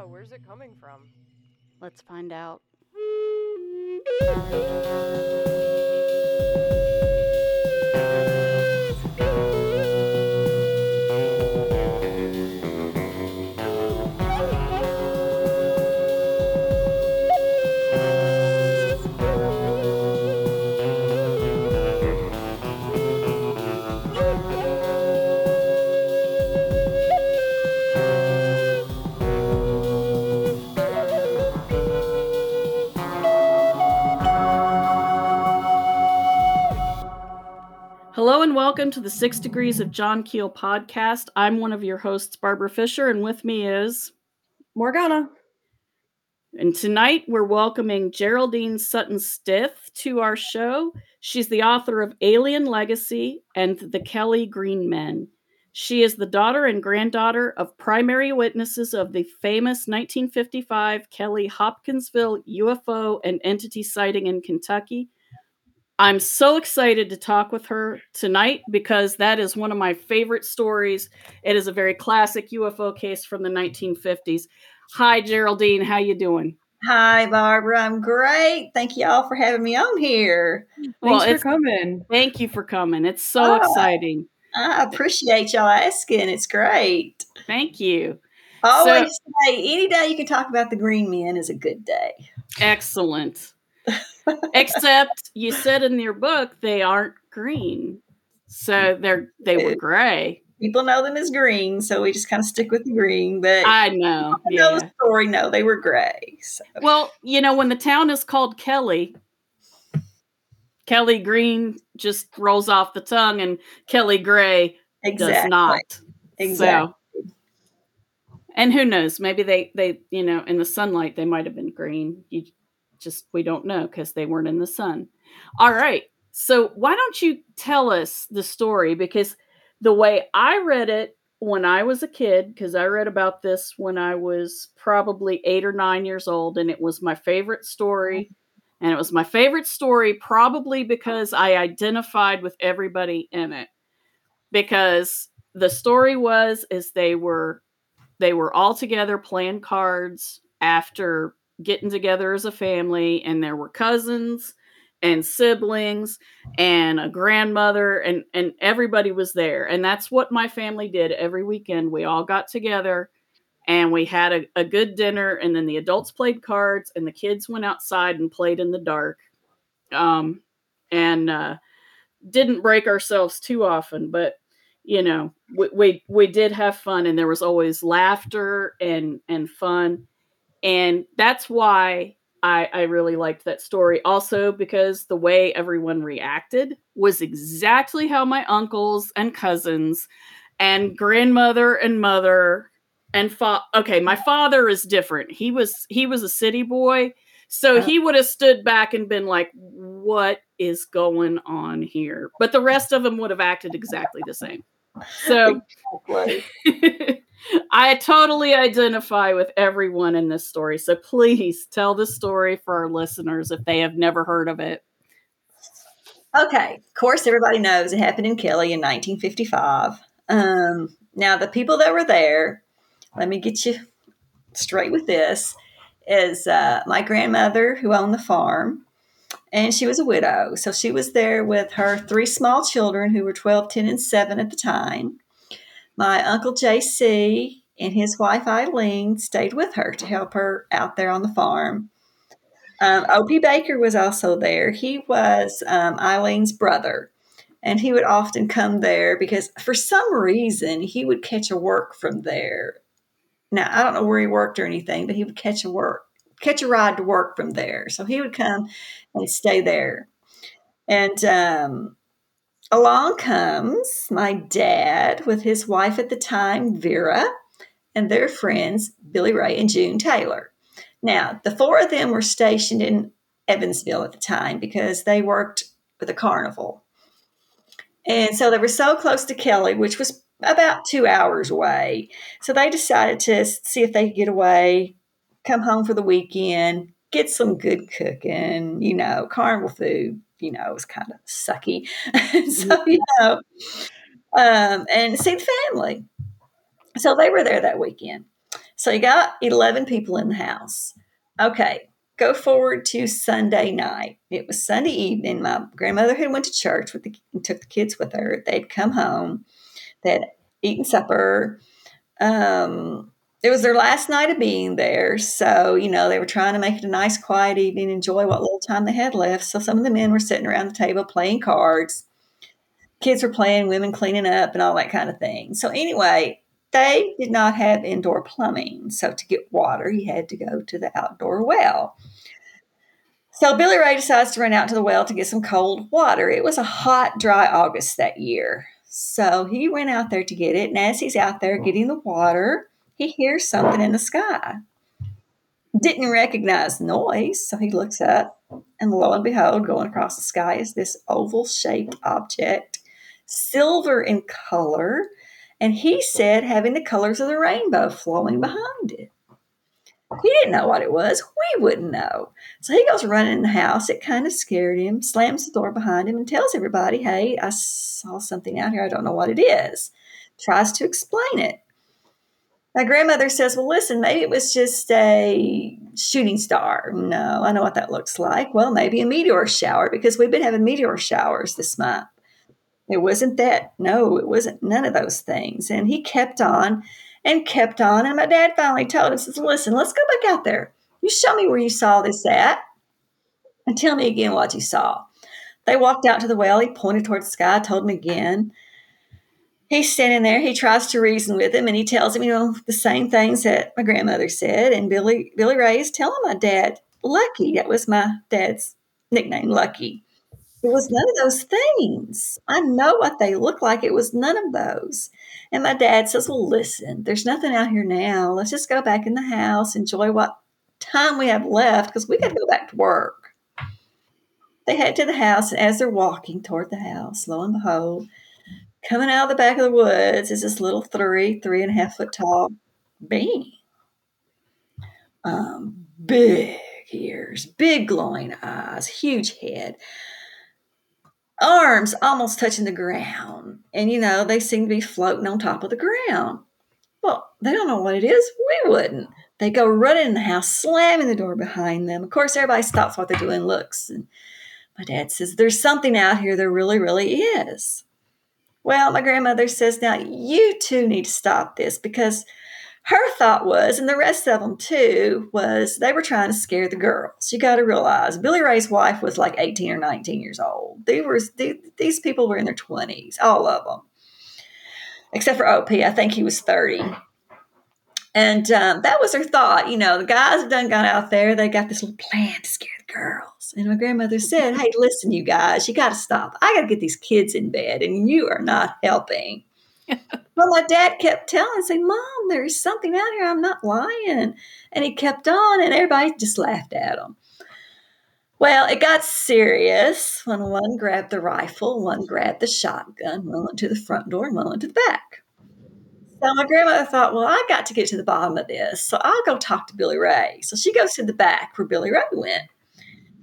Yeah, where's it coming from? Let's find out. Welcome to the Six Degrees of John Keel podcast. I'm one of your hosts, Barbara Fisher, and with me is Morgana. And tonight we're welcoming Geraldine Sutton Stith to our show. She's the author of Alien Legacy and The Kelly Green Men. She is the daughter and granddaughter of primary witnesses of the famous 1955 Kelly Hopkinsville UFO and entity sighting in Kentucky I'm so excited to talk with her tonight because that is one of my favorite stories. It is a very classic UFO case from the 1950s. Hi Geraldine, how you doing? Hi Barbara, I'm great. Thank you all for having me on here. Well, Thanks for coming. Thank you for coming. It's so oh, exciting. I appreciate y'all asking. It's great. Thank you. always so, say any day you can talk about the green men is a good day. Excellent. Except you said in your book they aren't green. So they're they were gray. People know them as green, so we just kind of stick with the green. But I know, I know the story. No, they were gray. So. Well, you know, when the town is called Kelly, Kelly Green just rolls off the tongue, and Kelly Gray exactly. does not. Exactly. So, and who knows? Maybe they they you know in the sunlight they might have been green. You just we don't know because they weren't in the sun. All right. So why don't you tell us the story? Because the way I read it when I was a kid, because I read about this when I was probably eight or nine years old, and it was my favorite story. Mm-hmm. And it was my favorite story probably because I identified with everybody in it. Because the story was is they were they were all together playing cards after getting together as a family, and there were cousins and siblings and a grandmother and and everybody was there. And that's what my family did every weekend. We all got together and we had a, a good dinner and then the adults played cards and the kids went outside and played in the dark. Um, and uh, didn't break ourselves too often but you know we, we we did have fun and there was always laughter and and fun and that's why I, I really liked that story. Also, because the way everyone reacted was exactly how my uncles and cousins and grandmother and mother and fa- okay, my father is different. He was he was a city boy, so oh. he would have stood back and been like, "What is going on here?" But the rest of them would have acted exactly the same. So I totally identify with everyone in this story. So please tell the story for our listeners if they have never heard of it. Okay. Of course, everybody knows it happened in Kelly in 1955. Um, now, the people that were there, let me get you straight with this, is uh, my grandmother who owned the farm, and she was a widow. So she was there with her three small children who were 12, 10, and 7 at the time. My uncle JC and his wife Alene stayed with her to help her out there on the farm. Um, O.P. Baker was also there. He was um, Alene's brother, and he would often come there because for some reason he would catch a work from there. Now I don't know where he worked or anything, but he would catch a work, catch a ride to work from there. So he would come and stay there. And um, along comes my dad with his wife at the time, Vera, and their friends, Billy Ray and June Taylor. Now, the four of them were stationed in Evansville at the time because they worked with a carnival. And so they were so close to Kelly, which was about two hours away. So they decided to see if they could get away, come home for the weekend, get some good cooking, you know, carnival food, you know, it was kind of sucky. so, you know, um, and see the family. So they were there that weekend. So you got 11 people in the house. Okay, go forward to Sunday night. It was Sunday evening. My grandmother had went to church with the took the kids with her. They'd come home. They'd eaten supper. Um, it was their last night of being there, so you know they were trying to make it a nice, quiet evening, enjoy what little time they had left. So some of the men were sitting around the table playing cards. Kids were playing, women cleaning up, and all that kind of thing. So anyway, they did not have indoor plumbing. So to get water, you had to go to the outdoor well. So Billy Ray decides to run out to the well to get some cold water. It was a hot, dry August that year. So he went out there to get it. And as he's out there getting the water, he hears something in the sky. Didn't recognize the noise. So he looks up, and lo and behold, going across the sky is this oval shaped object, silver in color and he said having the colors of the rainbow flowing behind it. He didn't know what it was. We wouldn't know. So he goes running in the house. It kind of scared him, slams the door behind him, and tells everybody, Hey, I saw something out here. I don't know what it is. Tries to explain it. My grandmother says, Well, listen, maybe it was just a shooting star. No, I know what that looks like. Well, maybe a meteor shower because we've been having meteor showers this month. It wasn't that. No, it wasn't none of those things. And he kept on and kept on. And my dad finally told him, says, listen, let's go back out there. You show me where you saw this at and tell me again what you saw. They walked out to the well. He pointed towards the sky, told him again. He's standing there. He tries to reason with him, and he tells him, you know, the same things that my grandmother said. And Billy Billy Ray is telling my dad, Lucky. That was my dad's nickname, Lucky. It was none of those things. I know what they look like. It was none of those. And my dad says, Well, listen, there's nothing out here now. Let's just go back in the house, enjoy what time we have left because we got to go back to work. They head to the house, and as they're walking toward the house, lo and behold, coming out of the back of the woods is this little three, three and a half foot tall being. Um, big ears, big glowing eyes, huge head arms almost touching the ground. And, you know, they seem to be floating on top of the ground. Well, they don't know what it is. We wouldn't. They go running in the house, slamming the door behind them. Of course, everybody stops what they're doing, looks. And my dad says, There's something out here. There really, really is. Well, my grandmother says, Now you two need to stop this because her thought was, and the rest of them too, was they were trying to scare the girls. You got to realize Billy Ray's wife was like 18 or 19 years old. They were they, these people were in their 20s, all of them, except for OP. I think he was 30. And um, that was her thought. You know, the guys have done got out there. They got this little plan to scare girls. And my grandmother said, Hey, listen, you guys, you got to stop. I got to get these kids in bed, and you are not helping. well, my dad kept telling, saying, Mom, there's something out here. I'm not lying. And he kept on, and everybody just laughed at him. Well, it got serious when one grabbed the rifle, one grabbed the shotgun, one went to the front door, and one went to the back. So my grandmother thought, well, I got to get to the bottom of this, so I'll go talk to Billy Ray. So she goes to the back where Billy Ray went.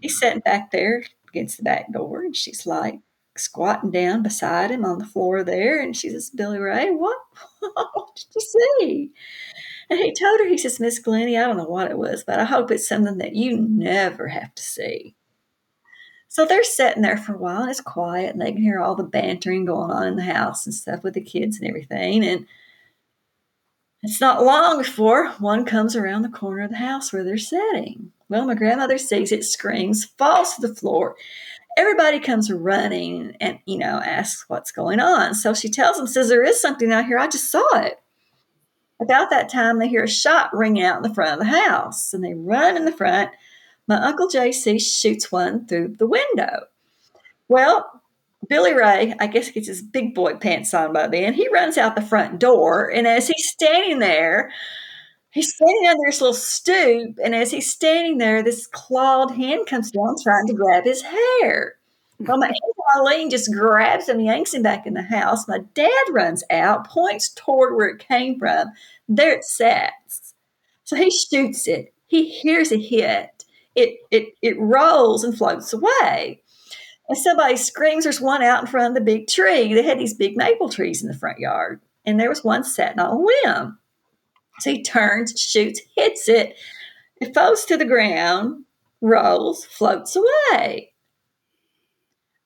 He's sitting back there against the back door, and she's like, squatting down beside him on the floor there. And she says, Billy Ray, what, what did you see? And he told her, he says, Miss Glennie, I don't know what it was, but I hope it's something that you never have to see. So they're sitting there for a while and it's quiet and they can hear all the bantering going on in the house and stuff with the kids and everything. And it's not long before one comes around the corner of the house where they're sitting. Well, my grandmother sees it, screams, falls to the floor. Everybody comes running and you know asks what's going on. So she tells them says there is something out here. I just saw it. About that time they hear a shot ring out in the front of the house and they run in the front. My uncle jc shoots one through the window. Well billy ray i guess gets his big boy pants on by then he runs out the front door and as he's standing there He's standing under this little stoop, and as he's standing there, this clawed hand comes down trying to grab his hair. Hmm. Well, my Aunt Alene just grabs him, yanks him back in the house. My dad runs out, points toward where it came from. There it sits. So he shoots it. He hears a hit. It it it rolls and floats away. And somebody screams, there's one out in front of the big tree. They had these big maple trees in the front yard. And there was one sitting on a limb. So he turns, shoots, hits it, it falls to the ground, rolls, floats away.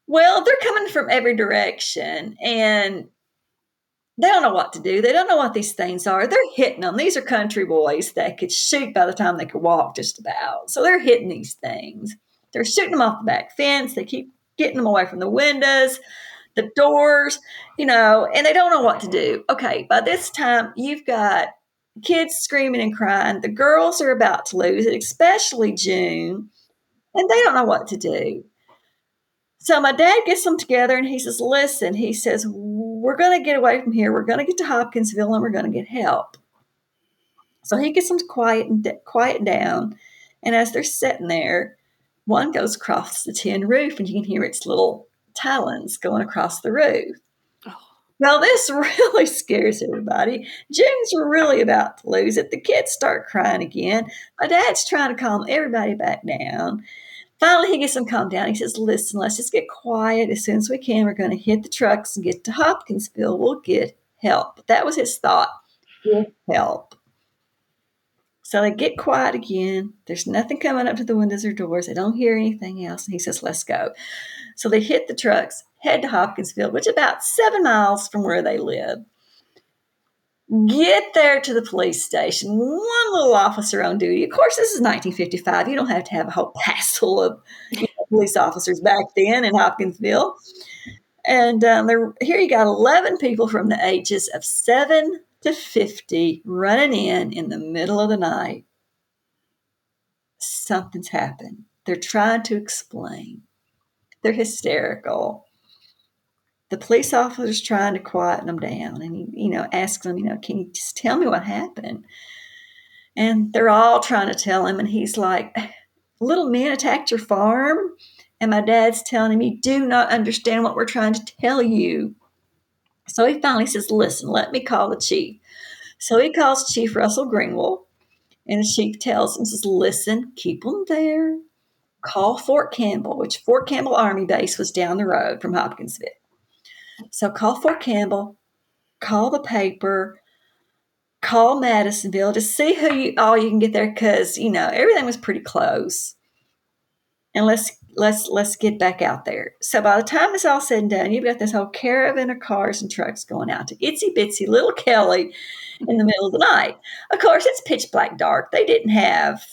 Well, they're coming from every direction and they don't know what to do. They don't know what these things are. They're hitting them. These are country boys that could shoot by the time they could walk, just about. So they're hitting these things. They're shooting them off the back fence. They keep getting them away from the windows, the doors, you know, and they don't know what to do. Okay, by this time, you've got kids screaming and crying. The girls are about to lose it, especially June, and they don't know what to do. So my dad gets them together and he says, Listen, he says, we're going to get away from here. We're going to get to Hopkinsville and we're going to get help. So he gets them to quiet and quiet down. And as they're sitting there, one goes across the tin roof and you can hear its little talons going across the roof. Oh. Well, this really scares everybody. June's really about to lose it. The kids start crying again. My dad's trying to calm everybody back down. Finally, he gets them calmed down. He says, Listen, let's just get quiet as soon as we can. We're going to hit the trucks and get to Hopkinsville. We'll get help. That was his thought get help. So they get quiet again. There's nothing coming up to the windows or doors. They don't hear anything else. And he says, Let's go. So they hit the trucks, head to Hopkinsville, which is about seven miles from where they live get there to the police station. One little officer on duty. Of course, this is 1955. You don't have to have a whole passel of you know, police officers back then in Hopkinsville. And um, there, here you got 11 people from the ages of 7 to 50 running in in the middle of the night. Something's happened. They're trying to explain. They're hysterical the police officer's trying to quieten them down and he, you know, asks them, you know, can you just tell me what happened? And they're all trying to tell him, and he's like, Little men attacked your farm. And my dad's telling him, You do not understand what we're trying to tell you. So he finally says, Listen, let me call the chief. So he calls Chief Russell Greenwell, and the chief tells him, says, Listen, keep them there. Call Fort Campbell, which Fort Campbell Army Base was down the road from Hopkinsville. So call Fort Campbell, call the paper, call Madisonville to see who you all you can get there because you know everything was pretty close. And let's let's let's get back out there. So by the time it's all said and done, you've got this whole caravan of cars and trucks going out to itsy bitsy little Kelly in the middle of the night. Of course, it's pitch black dark. They didn't have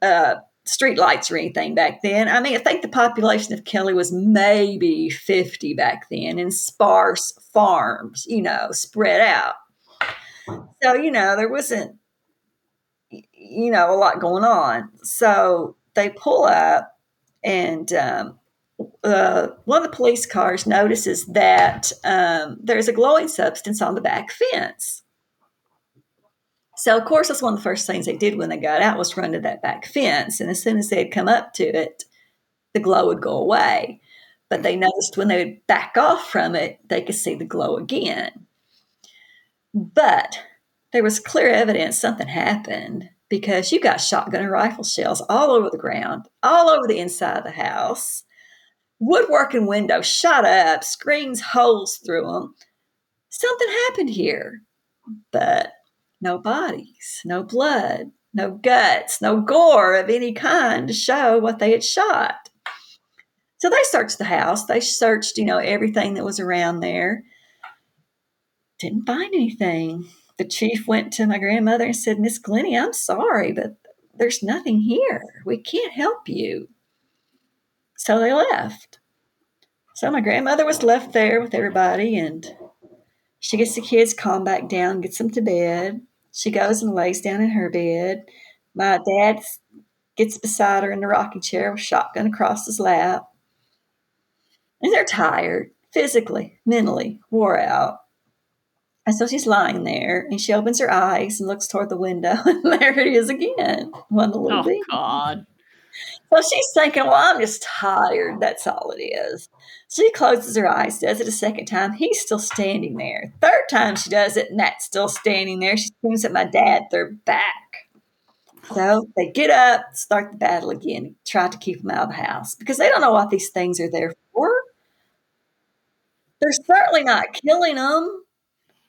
uh, street lights or anything back then. I mean, I think the population of Kelly was maybe 50 back then in sparse farms, you know, spread out. So, you know, there wasn't, you know, a lot going on. So they pull up and, um, uh, one of the police cars notices that um, there's a glowing substance on the back fence. So, of course, that's one of the first things they did when they got out was run to that back fence. And as soon as they'd come up to it, the glow would go away. But they noticed when they would back off from it, they could see the glow again. But there was clear evidence something happened because you got shotgun and rifle shells all over the ground, all over the inside of the house. Woodworking windows shot up, screens holes through them. Something happened here. But no bodies, no blood, no guts, no gore of any kind to show what they had shot. So they searched the house. They searched, you know, everything that was around there. Didn't find anything. The chief went to my grandmother and said, Miss Glennie, I'm sorry, but there's nothing here. We can't help you. So they left. So my grandmother was left there with everybody, and she gets the kids calmed back down, gets them to bed. She goes and lays down in her bed. My dad gets beside her in the rocking chair with shotgun across his lap. And they're tired, physically, mentally, wore out. And so she's lying there and she opens her eyes and looks toward the window, and there it is again. One of the little Oh, God. So she's thinking, well, I'm just tired. That's all it is. She closes her eyes, does it a second time. He's still standing there. Third time she does it, and that's still standing there. She screams at my dad, they're back. So they get up, start the battle again, try to keep them out of the house because they don't know what these things are there for. They're certainly not killing them.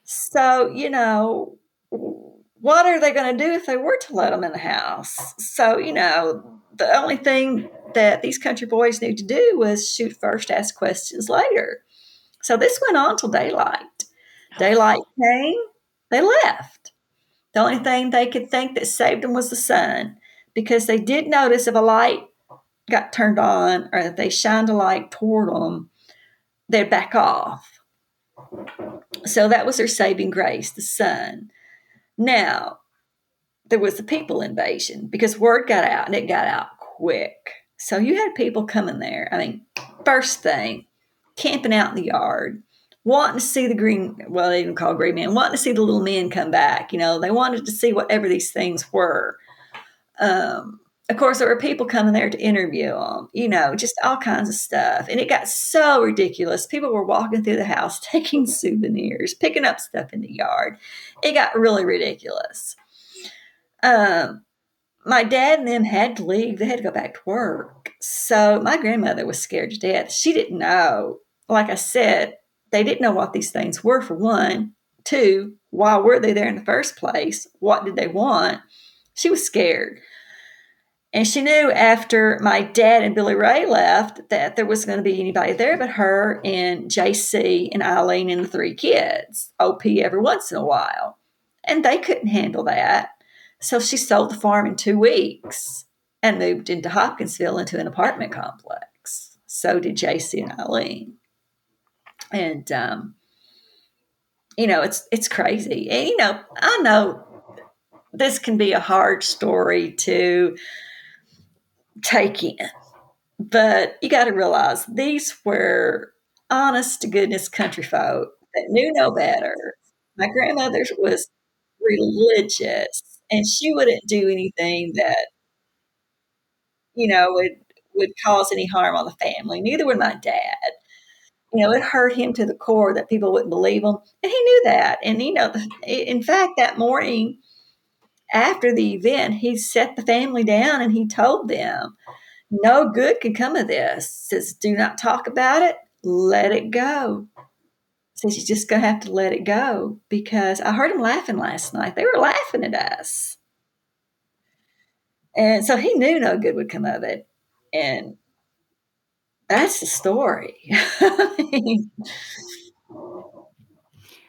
So, you know, what are they going to do if they were to let them in the house? So, you know, the only thing that these country boys knew to do was shoot first, ask questions later. So this went on till daylight. Daylight came, they left. The only thing they could think that saved them was the sun because they did notice if a light got turned on or if they shined a light toward them, they'd back off. So that was their saving grace, the sun. Now, there was the people invasion because word got out and it got out quick. So you had people coming there. I mean, first thing, camping out in the yard, wanting to see the green, well, they didn't call green man, wanting to see the little men come back. You know, they wanted to see whatever these things were. Um, of course, there were people coming there to interview them, you know, just all kinds of stuff. And it got so ridiculous. People were walking through the house, taking souvenirs, picking up stuff in the yard. It got really ridiculous. Um, my dad and them had to leave. They had to go back to work. So my grandmother was scared to death. She didn't know. Like I said, they didn't know what these things were, for one. Two, why were they there in the first place? What did they want? She was scared. And she knew after my dad and Billy Ray left that there wasn't going to be anybody there but her and JC and Alene and the three kids, OP every once in a while. And they couldn't handle that. So she sold the farm in two weeks and moved into Hopkinsville into an apartment complex. So did JC and Alene. And um, you know, it's it's crazy. And you know, I know this can be a hard story to take in. But you got to realize these were honest to goodness country folk that knew no better. My grandmother was religious and she wouldn't do anything that, you know, would, would cause any harm on the family. Neither would my dad. You know, it hurt him to the core that people wouldn't believe him. And he knew that. And, you know, in fact, that morning, after the event, he set the family down and he told them, no good can come of this. Says, do not talk about it, let it go. Says, you're just going to have to let it go because I heard them laughing last night. They were laughing at us. And so he knew no good would come of it. And that's the story. you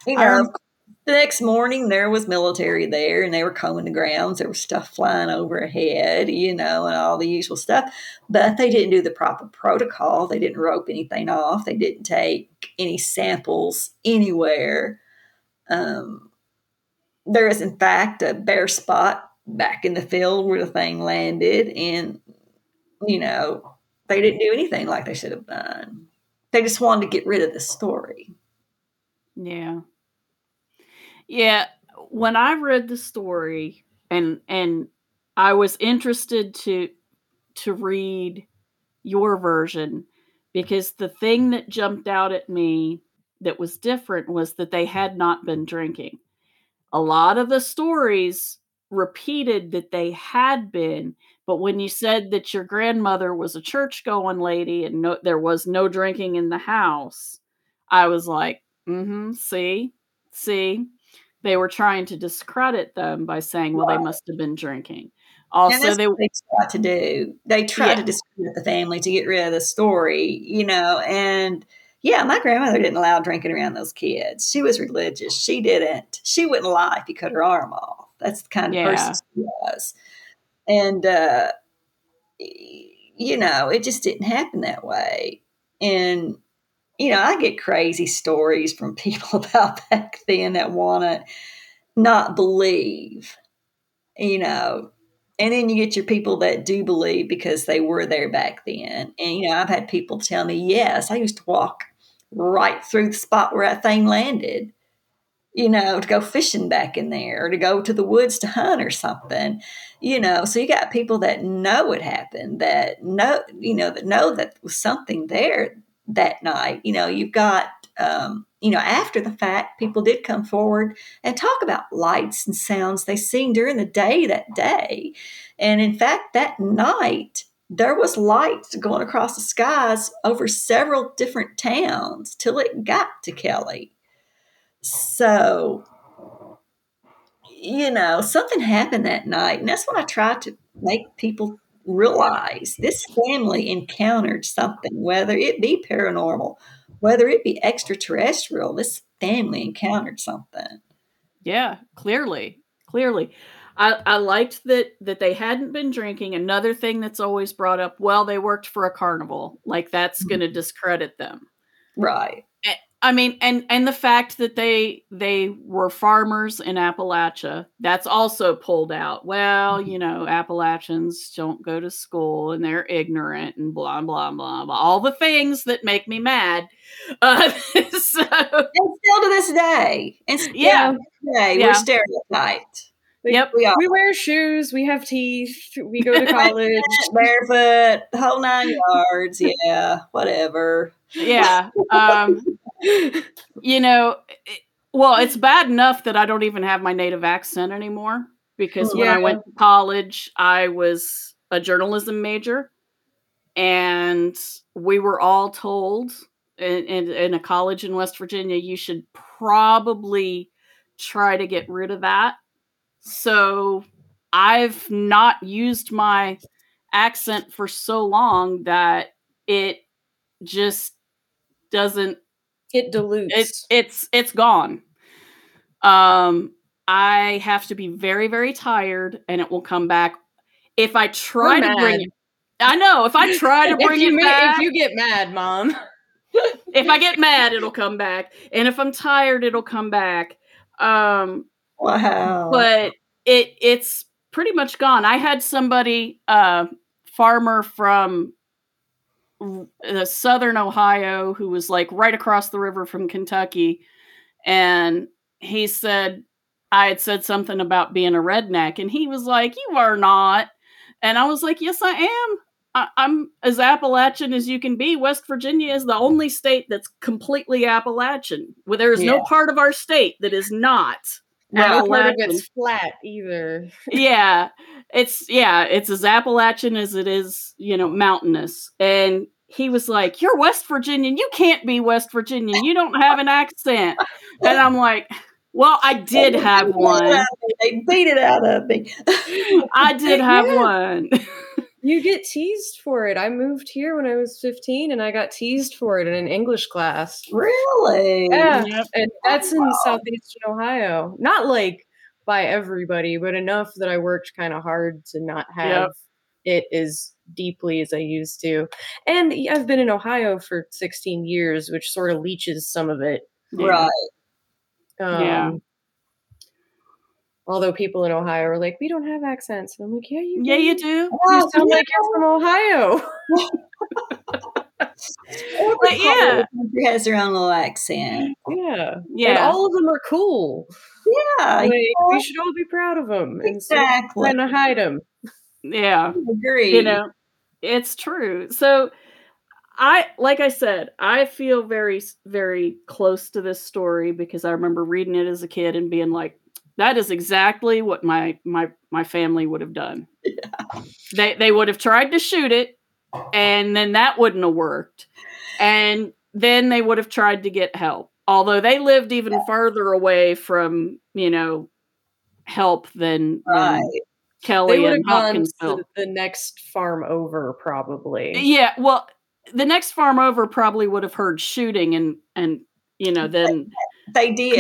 know, um, the next morning, there was military there, and they were combing the grounds. There was stuff flying overhead, you know, and all the usual stuff. But they didn't do the proper protocol. They didn't rope anything off. They didn't take any samples anywhere. Um, there is, in fact, a bare spot back in the field where the thing landed, and you know, they didn't do anything like they should have done. They just wanted to get rid of the story. Yeah. Yeah, when I read the story and and I was interested to to read your version because the thing that jumped out at me that was different was that they had not been drinking. A lot of the stories repeated that they had been, but when you said that your grandmother was a church going lady and no, there was no drinking in the house, I was like, mm hmm, see, see, they were trying to discredit them by saying, well, right. they must have been drinking. Also, they, they tried to do. They tried yeah. to discredit the family to get rid of the story, you know. And yeah, my grandmother didn't allow drinking around those kids. She was religious. She didn't. She wouldn't lie if you cut her arm off. That's the kind of yeah. person she was. And uh, you know, it just didn't happen that way. And you know, I get crazy stories from people about back then that want to not believe, you know. And then you get your people that do believe because they were there back then. And, you know, I've had people tell me, yes, I used to walk right through the spot where that thing landed, you know, to go fishing back in there or to go to the woods to hunt or something, you know. So you got people that know it happened, that know, you know, that know that was something there that night. You know, you've got, um, you know, after the fact, people did come forward and talk about lights and sounds they seen during the day that day. And in fact, that night, there was lights going across the skies over several different towns till it got to Kelly. So, you know, something happened that night. And that's what I try to make people realize. This family encountered something, whether it be paranormal, whether it be extraterrestrial, this family encountered something. Yeah, clearly. Clearly. I, I liked that that they hadn't been drinking. Another thing that's always brought up, well, they worked for a carnival. Like that's Mm-hmm. gonna discredit them. Right. I mean, and and the fact that they they were farmers in Appalachia, that's also pulled out. Well, you know, Appalachians don't go to school and they're ignorant and blah blah blah blah. All the things that make me mad. Uh, so And still to this day, and still yeah, to this day, Yeah. we're stereotyped. yep, We We wear shoes. We have teeth. We go to college. barefoot, the whole nine yards. Yeah, whatever. yeah. Um, you know, it, well, it's bad enough that I don't even have my native accent anymore because when I went to college, I was a journalism major, and we were all told in, in, in a college in West Virginia, you should probably try to get rid of that. So I've not used my accent for so long that it just doesn't It dilutes. it's it's it's gone. Um, I have to be very very tired, and it will come back. If I try We're to bring mad. it, I know. If I try to bring you it ma- back, if you get mad, mom. if I get mad, it'll come back, and if I'm tired, it'll come back. Um, Wow. but it it's pretty much gone. I had somebody, uh, farmer from uh, southern Ohio, who was like right across the river from Kentucky, and he said I had said something about being a redneck, and he was like, "You are not," and I was like, "Yes, I am." I- I'm as Appalachian as you can be. West Virginia is the only state that's completely Appalachian. Well, there is no part of our state that is not Right. No part of it's flat either. yeah it's yeah it's as appalachian as it is you know mountainous and he was like you're west virginian you can't be west virginian you don't have an accent and i'm like well i did have one They beat it out of me. i did have one You get teased for it. I moved here when I was 15 and I got teased for it in an English class. really? Yeah. Yep. And that's in Wow. southeastern Ohio. Not like by everybody, but enough that I worked kind of hard to not have it as deeply as I used to. And I've been in Ohio for 16 years, which sort of leaches some of it. Right. Um, Yeah. Although people in Ohio are like, we don't have accents. And I'm like, yeah, you yeah do. you do You Wow, sound like you're from Ohio. But yeah. part of the country has their own little accent. Yeah. And yeah all of them are cool. Yeah, Like, yeah, we should all be proud of them. And so exactly. trying to hide them. yeah Agree. you know it's true so i like i said i feel very very close to this story because i remember reading it as a kid and being like that is exactly what my my my family would have done. They they would have tried to shoot it and then that wouldn't have worked. And then they would have tried to get help. Although they lived even further away from you know help than, than right. They kelly would and gone hopkinsville to the next farm over, probably. yeah, well, the next farm over probably would have heard shooting and and you know then They did.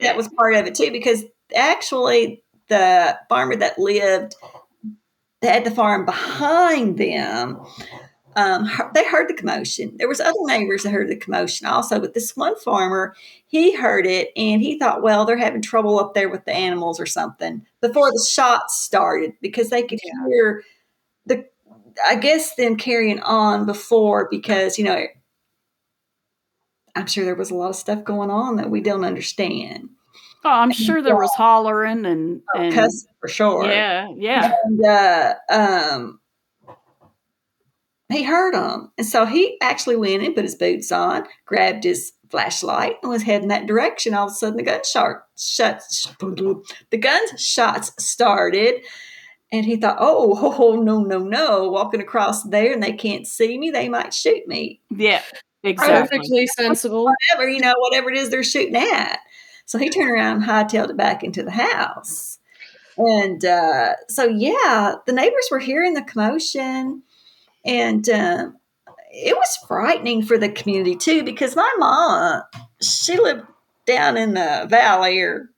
that was part of it too, because actually the farmer that lived that had the farm behind them, um, they heard the commotion. There was other neighbors that heard the commotion also, but this one farmer, he heard it and he thought, well, they're having trouble up there with the animals or something before the shots started because they could hear the, I guess, them carrying on before because you know. I'm sure there was a lot of stuff going on that we don't understand. Oh, I'm sure there was hollering and and Cuss for sure. yeah, yeah, And uh, um, he heard them, and so he actually went and put his boots on, grabbed his flashlight, and was heading that direction. All of a sudden, the gunshot shut, the gunshots started, and he thought, "Oh, oh, no, no, no! Walking across there, and they can't see me. They might shoot me." yeah, exactly. Perfectly sensible. Whatever you know, whatever it is they're shooting at. So he turned around and hightailed it back into the house. And uh, so, yeah, the neighbors were hearing the commotion. And um, it was frightening for the community too, because my mom, she lived down in the valley or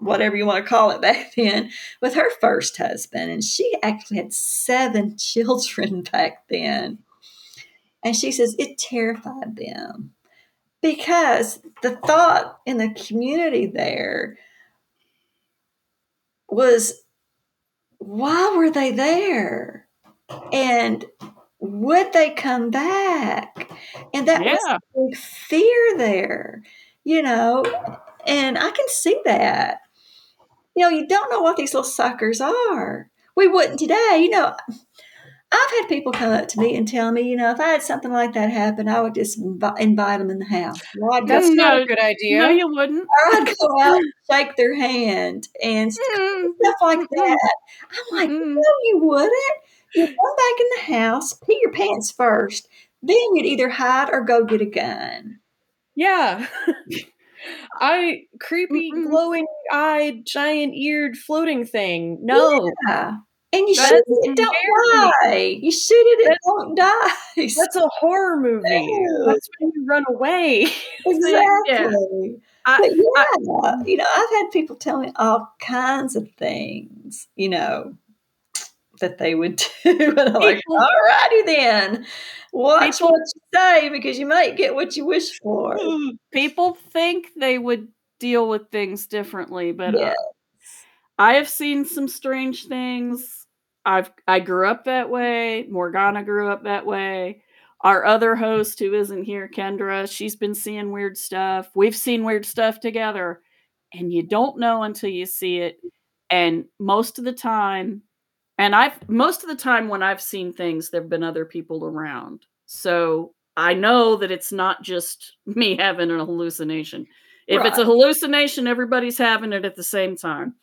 whatever you want to call it back then with her first husband. And she actually had seven children back then. And she says it terrified them because the thought in the community there was why were they there? And would they come back? And that yeah. was a big fear there, you know, and I can see that. You know, you don't know what these little suckers are. We wouldn't today, you know. I've had people come up to me and tell me, you know, if I had something like that happen, I would just invite them in the house. Well, That's go, not a good idea. No, you wouldn't. I'd go out and shake their hand and mm. stuff like that. I'm like, mm. no, you wouldn't. You'd come back in the house, pee your pants first, then you'd either hide or go get a gun. Yeah. I creepy, glowing eyed, giant eared floating thing. No. Yeah. And you shoot it, don't die. You shoot it, it don't die. That's a horror movie. That's when you run away. Exactly. yeah. I, but yeah, I, you know, I've had people tell me all kinds of things, you know, that they would do. And I'm like, all righty then. Watch people, what you say because you might get what you wish for. People think they would deal with things differently, but yes. uh, I have seen some strange things I've I grew up that way. Morgana grew up that way. Our other host who isn't here, Kendra, she's been seeing weird stuff. We've seen weird stuff together, and you don't know until you see it. And most of the time, and I've most of the time when I've seen things, there've been other people around. So I know that it's not just me having a hallucination. If right. it's a hallucination, everybody's having it at the same time.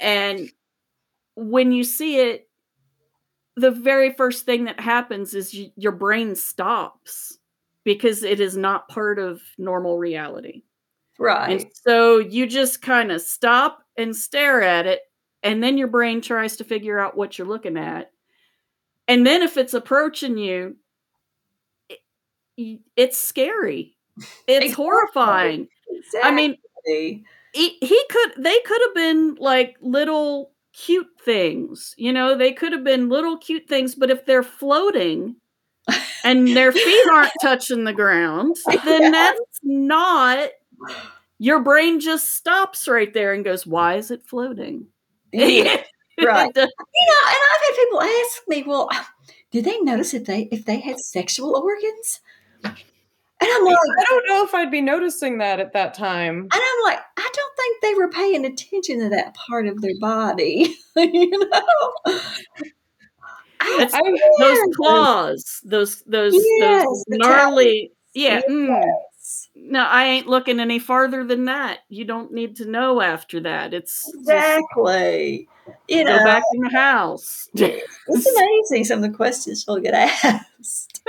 And when you see it, the very first thing that happens is you, your brain stops because it is not part of normal reality. Right. And so you just kind of stop and stare at it, and then your brain tries to figure out what you're looking at. And then if it's approaching you, it, it's scary. It's exactly. horrifying. Exactly. I mean, he, he could, they could have been like little cute things. You know, they could have been little cute things, but if they're floating and their feet aren't touching the ground, then yeah. that's not your brain just stops right there and goes, Why is it floating? Yeah. right. you know, and I've had people ask me, Well, did they notice if they if they had sexual organs? And I'm like, I don't know if I'd be noticing that at that time. And I'm like, I don't think they were paying attention to that part of their body. you know? I, those claws, those those yes, those gnarly, yeah. Mm. No, I ain't looking any farther than that. You don't need to know after that. It's exactly. Just, you know, back in the house. it's amazing some of the questions she'll get asked.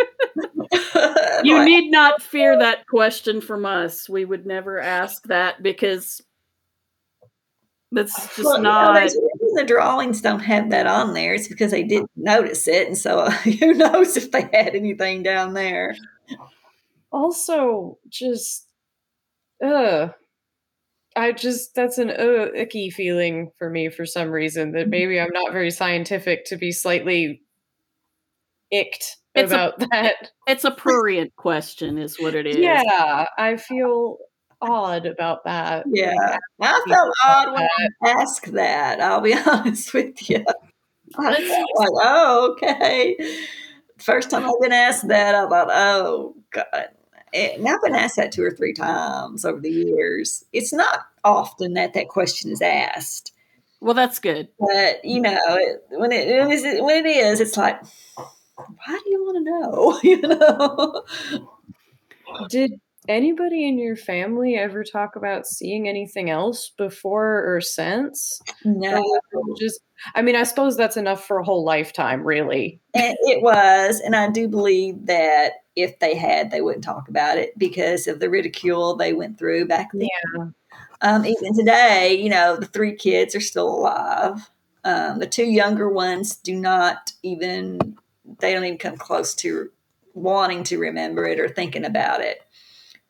you need not fear that question from us. We would never ask that because that's just well, not. You know, the drawings don't have that on there. It's because they didn't notice it, and so uh, who knows if they had anything down there. Also, just, uh, I just that's an uh, icky feeling for me for some reason that mm-hmm. maybe I'm not very scientific to be slightly icked it's about a, that. It's a prurient question, is what it is. Yeah, I feel odd about that. Yeah, I felt odd when I asked that. I'll be honest with you. I felt like, oh, okay. First time I've been asked that, I thought, oh, God. Eh, and I've been asked that two or three times over the years. It's not often that that question is asked. Well, that's good. But you know, when it when it is, it's like, why do you want to know? you know. Did anybody in your family ever talk about seeing anything else before or since? No. Or just I mean, I suppose that's enough for a whole lifetime, really. And it was, and I do believe that if they had, they wouldn't talk about it because of the ridicule they went through back then. Yeah. Um, even today, you know, the three kids are still alive. Um, the two younger ones do not even, they don't even come close to wanting to remember it or thinking about it.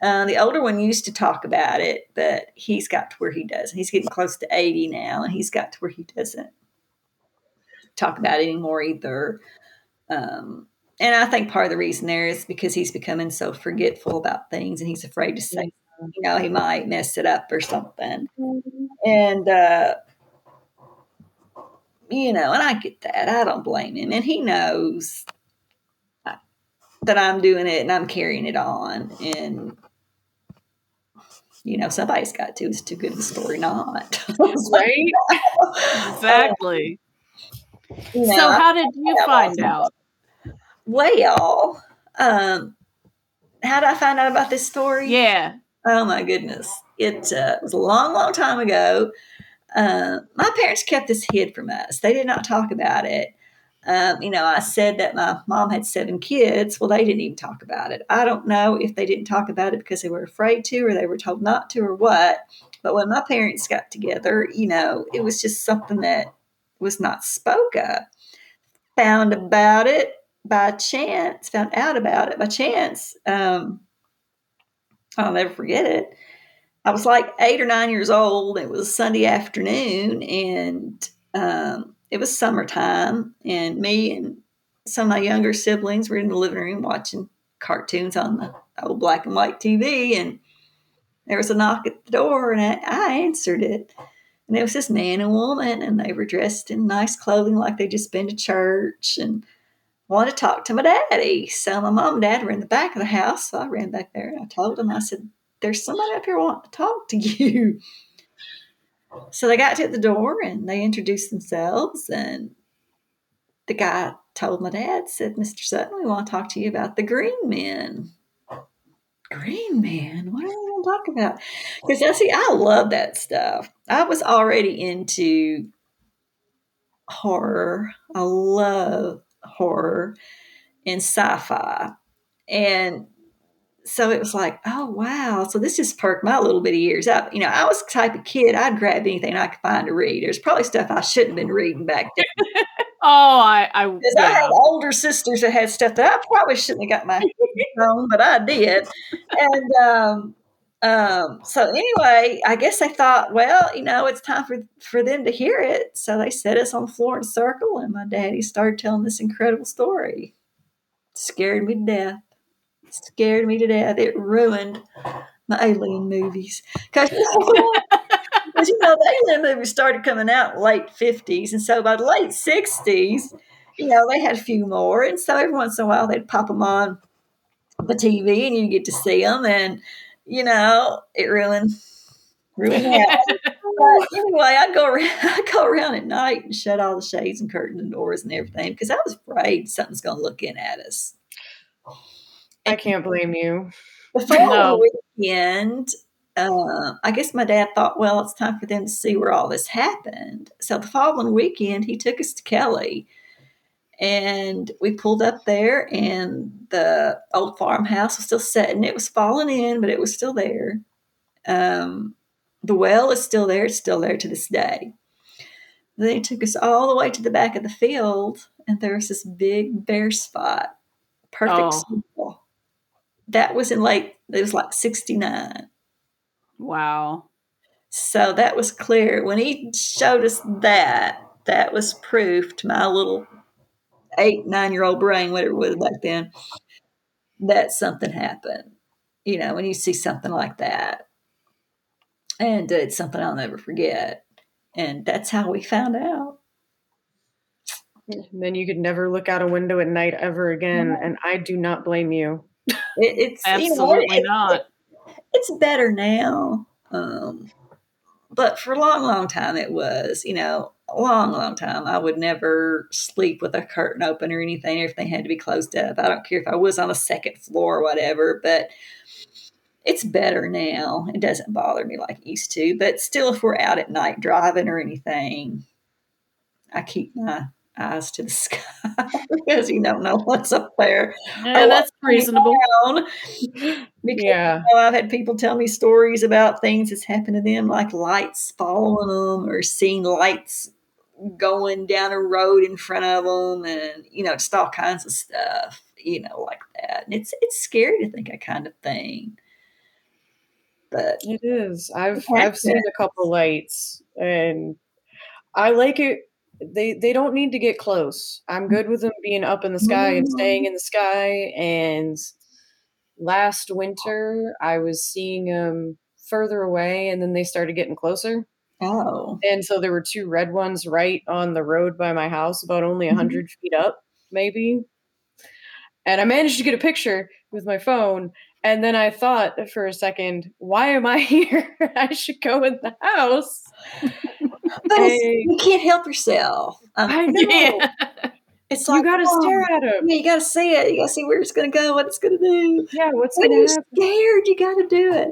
Uh, the older one used to talk about it, but he's got to where he does. He's getting close to 80 now, and he's got to where he doesn't talk about it anymore either. Um, and I think part of the reason there is because he's becoming so forgetful about things and he's afraid to say, you know, he might mess it up or something. And, uh, you know, and I get that. I don't blame him. And he knows that I'm doing it and I'm carrying it on. And, you know, somebody's got to. It's too good of a story not. right? exactly. You know, so, how did you find out? Well, um, how did I find out about this story? Yeah. Oh my goodness. It uh, was a long, long time ago. Uh, my parents kept this hid from us. They did not talk about it. Um, you know, I said that my mom had seven kids. Well, they didn't even talk about it. I don't know if they didn't talk about it because they were afraid to or they were told not to or what. But when my parents got together, you know, it was just something that was not spoke of. Found about it by chance, found out about it by chance. Um, I'll never forget it. I was like eight or nine years old. It was Sunday afternoon, and um, it was summertime. And me and some of my younger siblings were in the living room watching cartoons on the old black and white TV. And there was a knock at the door, and I, I answered it. And it was this man and woman, and they were dressed in nice clothing like they'd just been to church and wanted to talk to my daddy. So my mom and dad were in the back of the house. So I ran back there and I told them, I said, There's somebody up here wanting to talk to you. So they got to the door and they introduced themselves. And the guy told my dad, said, Mr. Sutton, we want to talk to you about the green men. Green Man? What are we going to talk about? Because I see, I love that stuff. I was already into horror. I love horror and sci-fi, and so it was like, oh wow! So this just perked my little bit of ears up. You know, I was the type of kid I'd grab anything I could find to read. There's probably stuff I shouldn't have been reading back then. oh, I, I, yeah. I had older sisters that had stuff that I probably shouldn't have got my on, but I did. And um, um, so anyway, I guess they thought, well, you know, it's time for for them to hear it. So they set us on the floor in a circle, and my daddy started telling this incredible story. Scared me to death scared me to death. It ruined my alien movies. Because you know, the alien movies started coming out late 50s. And so by the late 60s, you know, they had a few more. And so every once in a while they'd pop them on the TV and you get to see them. And, you know, it ruined, ruined but anyway, I'd go around, I'd go around at night and shut all the shades and curtains and doors and everything because I was afraid something's going to look in at us. I can't blame you. The following no. weekend, uh, I guess my dad thought, well, it's time for them to see where all this happened. So the following weekend, he took us to Kelly. And we pulled up there, and the old farmhouse was still sitting. It was falling in, but it was still there. Um, the well is still there. It's still there to this day. They took us all the way to the back of the field, and there was this big bare spot. Perfect oh that was in like it was like 69 wow so that was clear when he showed us that that was proof to my little eight nine year old brain whatever it was back then that something happened you know when you see something like that. And uh, it's something i'll never forget. And that's how we found out. And then you could never look out a window at night ever again and i do not blame you. It, it's absolutely you know, not. It, it's better now, um, but for a long, long time it was. You know, a long, long time. I would never sleep with a curtain open or anything. If they had to be closed up. I don't care if I was on a second floor or whatever, but it's better now. It doesn't bother me like it used to. But still, if we're out at night driving or anything, I keep my eyes to the sky because you don't know what's up there. Yeah, that's reasonable. Because, yeah. You know, I've had people tell me stories about things that's happened to them, like lights following them or seeing lights going down a road in front of them and, you know, just all kinds of stuff, you know, like that. And it's, it's scary to think that kind of thing. But it is. I've, I've seen a couple lights and I like it they they don't need to get close. I'm mm-hmm. good with them being up in the sky and staying mm-hmm. in the sky. And last winter, I was seeing them further away, and then they started getting closer. Oh, and so there were two red ones right on the road by my house, about only a 100 mm-hmm. feet up, maybe. And I managed to get a picture with my phone. And then I thought for a second, why am I here? I should go in the house. But you can't help yourself. Um, I know. Yeah. It's like you got to oh, stare at him. Yeah, you got to see it. You got to see where it's going to go, what it's going to do. Yeah, what's going to happen? Scared, you got to do it.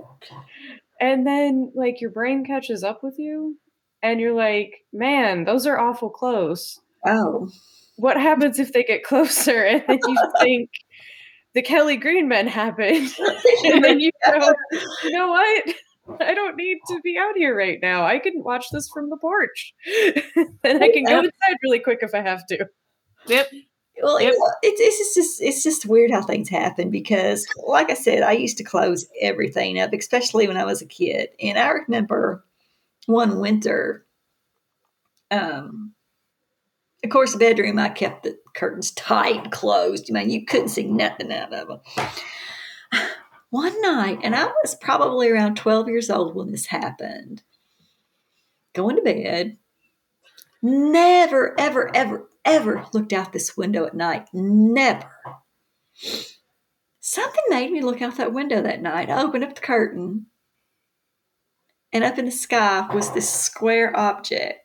And then, like, your brain catches up with you, and you're like, "Man, those are awful close." Oh, what happens if they get closer? And then you think the Kelly Green men happened, and then you go, "You know what?" I don't need to be out here right now. I can watch this from the porch. and I can go inside really quick if I have to. Yep. Well, yep. it's, it's just it's just weird how things happen because, like I said, I used to close everything up, especially when I was a kid. And I remember one winter, um, of course, the bedroom I kept the curtains tight closed. I mean, you couldn't see nothing out of them one night, and I was probably around 12 years old when this happened, going to bed, never, ever, ever, ever looked out this window at night. Never. Something made me look out that window that night. I opened up the curtain, and up in the sky was this square object.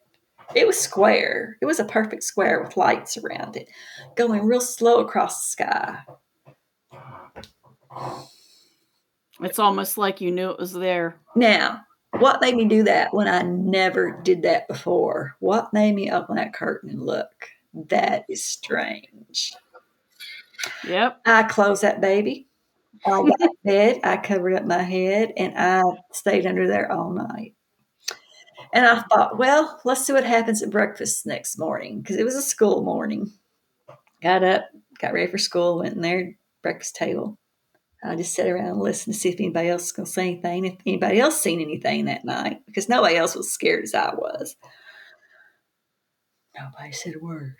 It was square. It was a perfect square with lights around it, going real slow across the sky. It's almost like you knew it was there. Now, what made me do that when I never did that before? What made me open that curtain and look? That is strange. Yep. I closed that baby. I got bed. I covered up my head and I stayed under there all night. And I thought, well, let's see what happens at breakfast next morning because it was a school morning. Got up, got ready for school, went in there, breakfast table. I just sat around and listened to see if anybody else was going to say anything, if anybody else seen anything that night, because nobody else was scared as I was. Nobody said a word.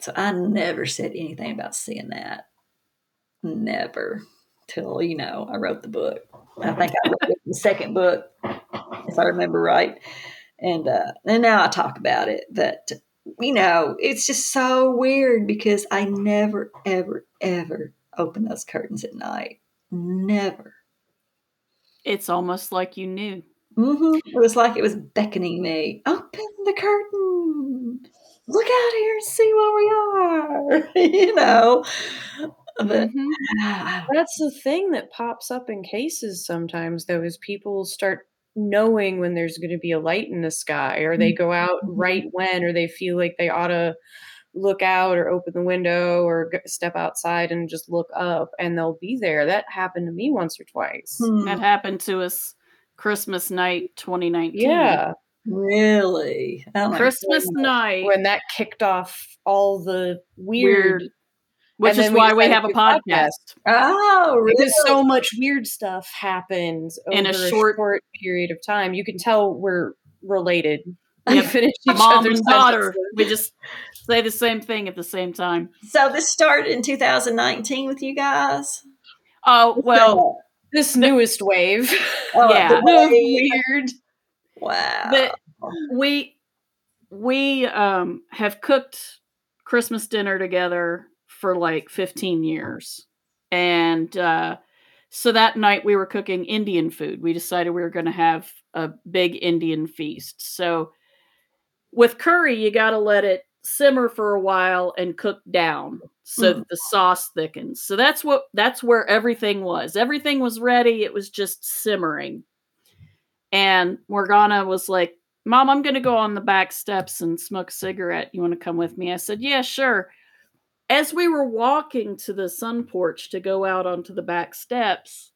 So I never said anything about seeing that. Never. Till, you know, I wrote the book. I think I wrote the second book, if I remember right. And uh, and now I talk about it. But you know, it's just so weird because I never, ever, ever open those curtains at night. Never. It's almost like you knew. Mm-hmm. It was like it was beckoning me. Open the curtain. Look out here and see where we are. you know. But, mm-hmm. That's the thing that pops up in cases sometimes, though, is people start knowing when there's going to be a light in the sky, or they go out mm-hmm. right when, or they feel like they ought to look out or open the window or step outside and just look up and they'll be there. That happened to me once or twice. Hmm. That happened to us Christmas night 2019. Yeah. Really? Oh Christmas night. When that kicked off all the weird, weird which is why we have a podcast. podcast. Oh, really? Because so much weird stuff happens in a short, a short period of time. You can tell we're related. We finish each Mom and daughter. We just say the same thing at the same time. So this started in 2019 with you guys. Oh well, this newest wave. Oh, yeah, weird. Wow. But we we um have cooked Christmas dinner together for like 15 years, and uh, so that night we were cooking Indian food. We decided we were going to have a big Indian feast. So with curry, you got to let it simmer for a while and cook down so mm. that the sauce thickens. So that's what that's where everything was. Everything was ready. It was just simmering. And Morgana was like, Mom, I'm going to go on the back steps and smoke a cigarette. You want to come with me? I said, Yeah, sure. As we were walking to the sun porch to go out onto the back steps,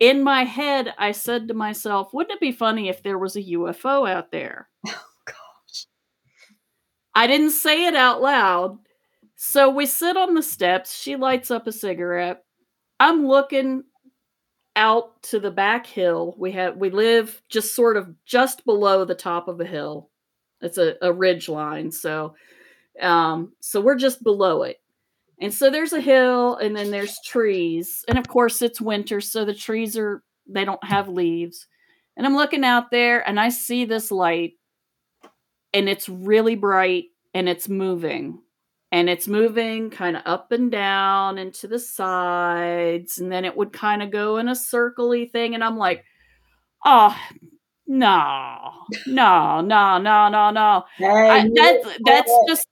in my head, I said to myself, Wouldn't it be funny if there was a UFO out there? Oh, gosh. I didn't say it out loud. So we sit on the steps. She lights up a cigarette. I'm looking out to the back hill. We have we live just sort of just below the top of a hill. It's a, a ridge line. So um so we're just below it. And so there's a hill and then there's trees. And of course it's winter, so the trees are they don't have leaves. And I'm looking out there and I see this light and it's really bright and it's moving and it's moving kind of up and down and to the sides and then it would kind of go in a circly thing and i'm like oh no no no no no no. I, that's that's just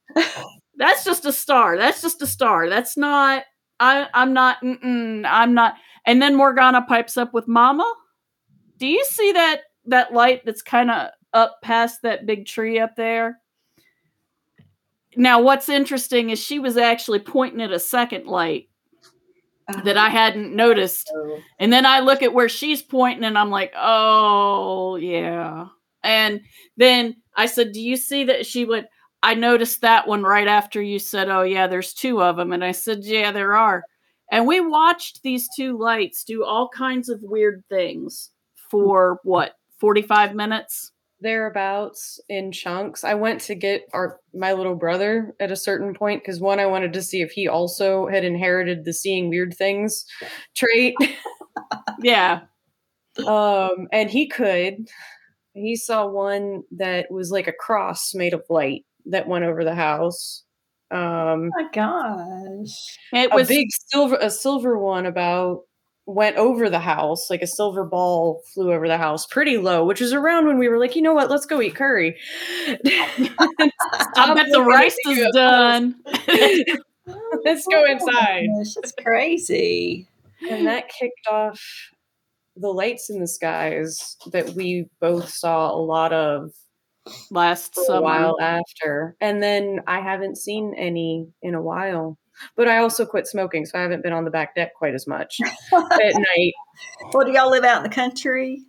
that's just a star that's just a star that's not i i'm not i'm not and then morgana pipes up with mama do you see that that light that's kind of up past that big tree up there now, what's interesting is she was actually pointing at a second light that I oh. hadn't noticed. Oh. And then I look at where she's pointing and I'm like, oh, yeah. And then I said, Do you see that? She went, I noticed that one right after you said, Oh, yeah, there's two of them. And I said, Yeah, there are. And we watched these two lights do all kinds of weird things for what, 45 minutes? Thereabouts in chunks. I went to get our my little brother at a certain point because one, I wanted to see if he also had inherited the seeing weird things trait. yeah. Um, and he could. He saw one that was like a cross made of light that went over the house. Um, oh my gosh! It a was big silver, a silver one about went over the house like a silver ball flew over the house pretty low which was around when we were like you know what let's go eat curry I bet the rice is done. let's go oh, inside Gosh, That's crazy. and that kicked off the lights in the skies that we both saw a lot of Last a summer. while after and then i haven't seen any in a while but i also quit smoking so i haven't been on the back deck quite as much at night Well, do y'all live out in the country?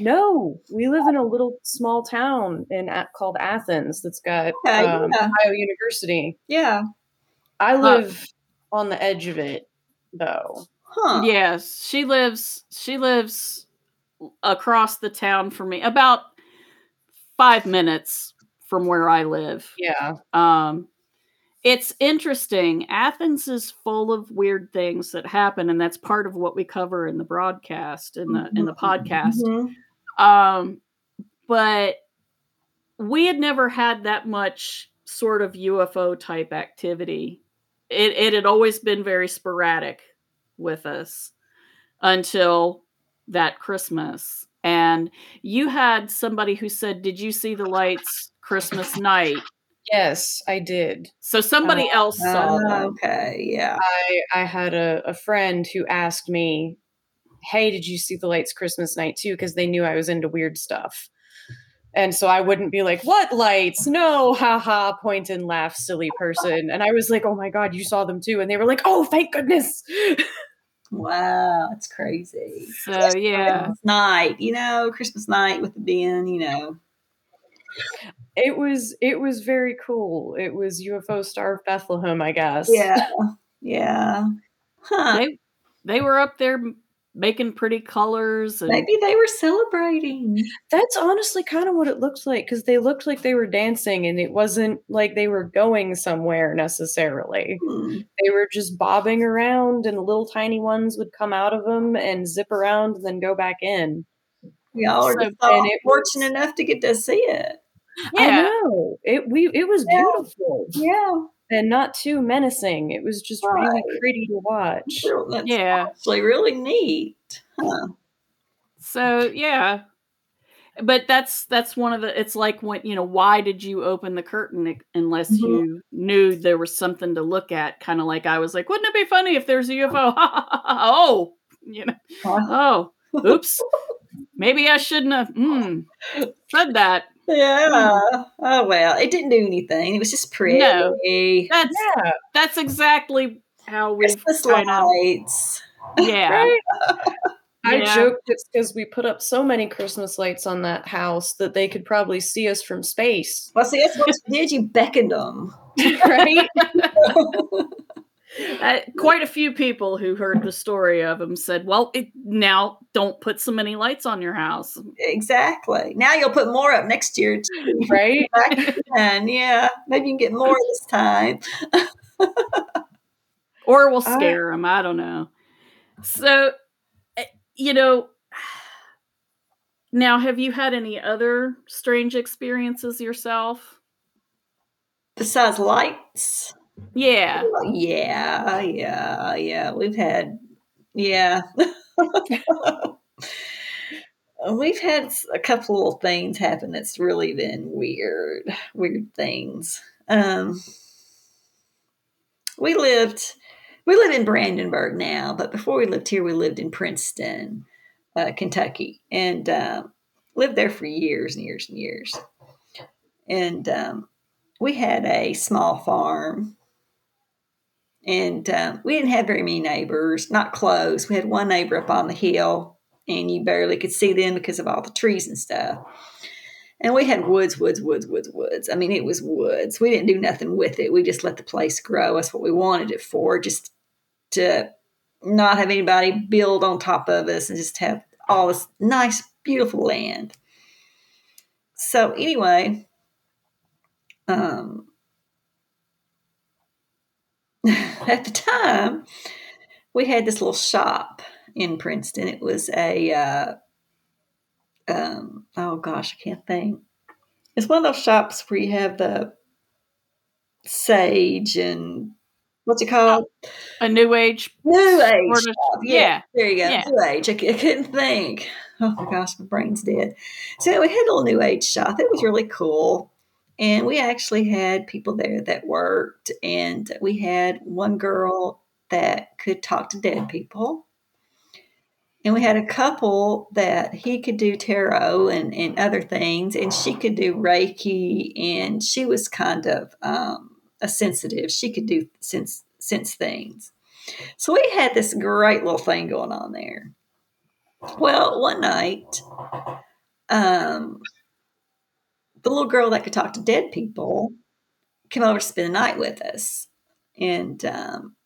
No, we live in a little small town in called Athens that's got Okay, um, yeah. Ohio University. Yeah. I live on the edge of it, though. Huh. Yes, she lives. She lives across the town from me, about five minutes from where I live. Yeah, Um, it's interesting. Athens is full of weird things that happen, and that's part of what we cover in the broadcast in the in the podcast. Mhm. Um, but we had never had that much sort of UFO type activity. It it had always been very sporadic with us until that Christmas. And you had somebody who said, "Did you see the lights Christmas night?" Yes, I did. So somebody uh, else saw Oh, them. okay. Yeah. I I had a, a friend who asked me, "Hey, did you see the lights Christmas night too?" Because they knew I was into weird stuff. And so I wouldn't be like, "What lights? No, haha, point and laugh, silly person." And I was like, "Oh my god, you saw them too!" And they were like, "Oh, thank goodness!" Wow. That's crazy. So yeah, Christmas night, you know, Christmas night with the bin, you know. It was it was very cool. It was UFO Star of Bethlehem, I guess. Yeah. Yeah. Huh. they they were up there making pretty colors and Maybe they were celebrating. That's honestly kind of what it looked like because they looked like they were dancing and it wasn't like they were going somewhere necessarily. Hmm. They were just bobbing around and little tiny ones would come out of them and zip around and then go back in. Y'all are So- just all and it was- fortunate enough to get to see it. I yeah. know. It we it was Yeah. beautiful Yeah. and not too menacing. It was just really pretty to watch. That's Yeah. actually really neat. Huh. So yeah. But that's that's one of the it's like when you know why did you open the curtain i- unless Mhm. you knew there was something to look at kind of like I was like wouldn't it be funny if there's a UFO oh you know Huh. oh oops maybe I shouldn't have mm, said that Yeah. Mm. Oh well, it didn't do anything. It was just pretty. No. That's Yeah. that's exactly how we Christmas kind of lights. yeah. Right? I Yeah. joked it's because we put up so many Christmas lights on that house that they could probably see us from space. Well, see, that's what you did. You beckoned them. right? Uh, quite a few people who heard the story of him said, "Well, it, now don't put so many lights on your house." exactly. Now you'll put more up next year. Too. right? And yeah, maybe you can get more this time. or we'll Uh, scare them. I don't know. So, eh, you know, now have you had any other strange experiences yourself? Besides lights. Yeah. Yeah, yeah, yeah. We've had, yeah. We've had a couple little things happen that's really been weird, weird things. Um, we lived, we live in Brandenburg now, but before we lived here, we lived in Princeton, uh, Kentucky, and um, lived there for years and years and years. And um, we had a small farm and um, we didn't have very many neighbors, not close. We had one neighbor up on the hill, and you barely could see them because of all the trees and stuff. And we had woods, woods, woods, woods, woods. I mean, it was woods. We didn't do nothing with it. We just let the place grow. That's what we wanted it for, just to not have anybody build on top of us and just have all this nice, beautiful land. So, anyway, um, at the time, we had this little shop in Princeton. It was a, uh, um, oh gosh, I can't think. It's one of those shops where you have the sage and what's it called? A new age. New age. Shop. Yeah, yeah, there you go. yeah. New age. I couldn't think. Oh my gosh, my brain's dead. So we had a little new age shop. It was really cool. And we actually had people there that worked, and we had one girl that could talk to dead people. And we had a couple that he could do tarot and, and other things, and she could do Reiki, and she was kind of um, a sensitive. She could do sense sense things. So we had this great little thing going on there. Well, one night, um, the little girl that could talk to dead people came over to spend the night with us, and um,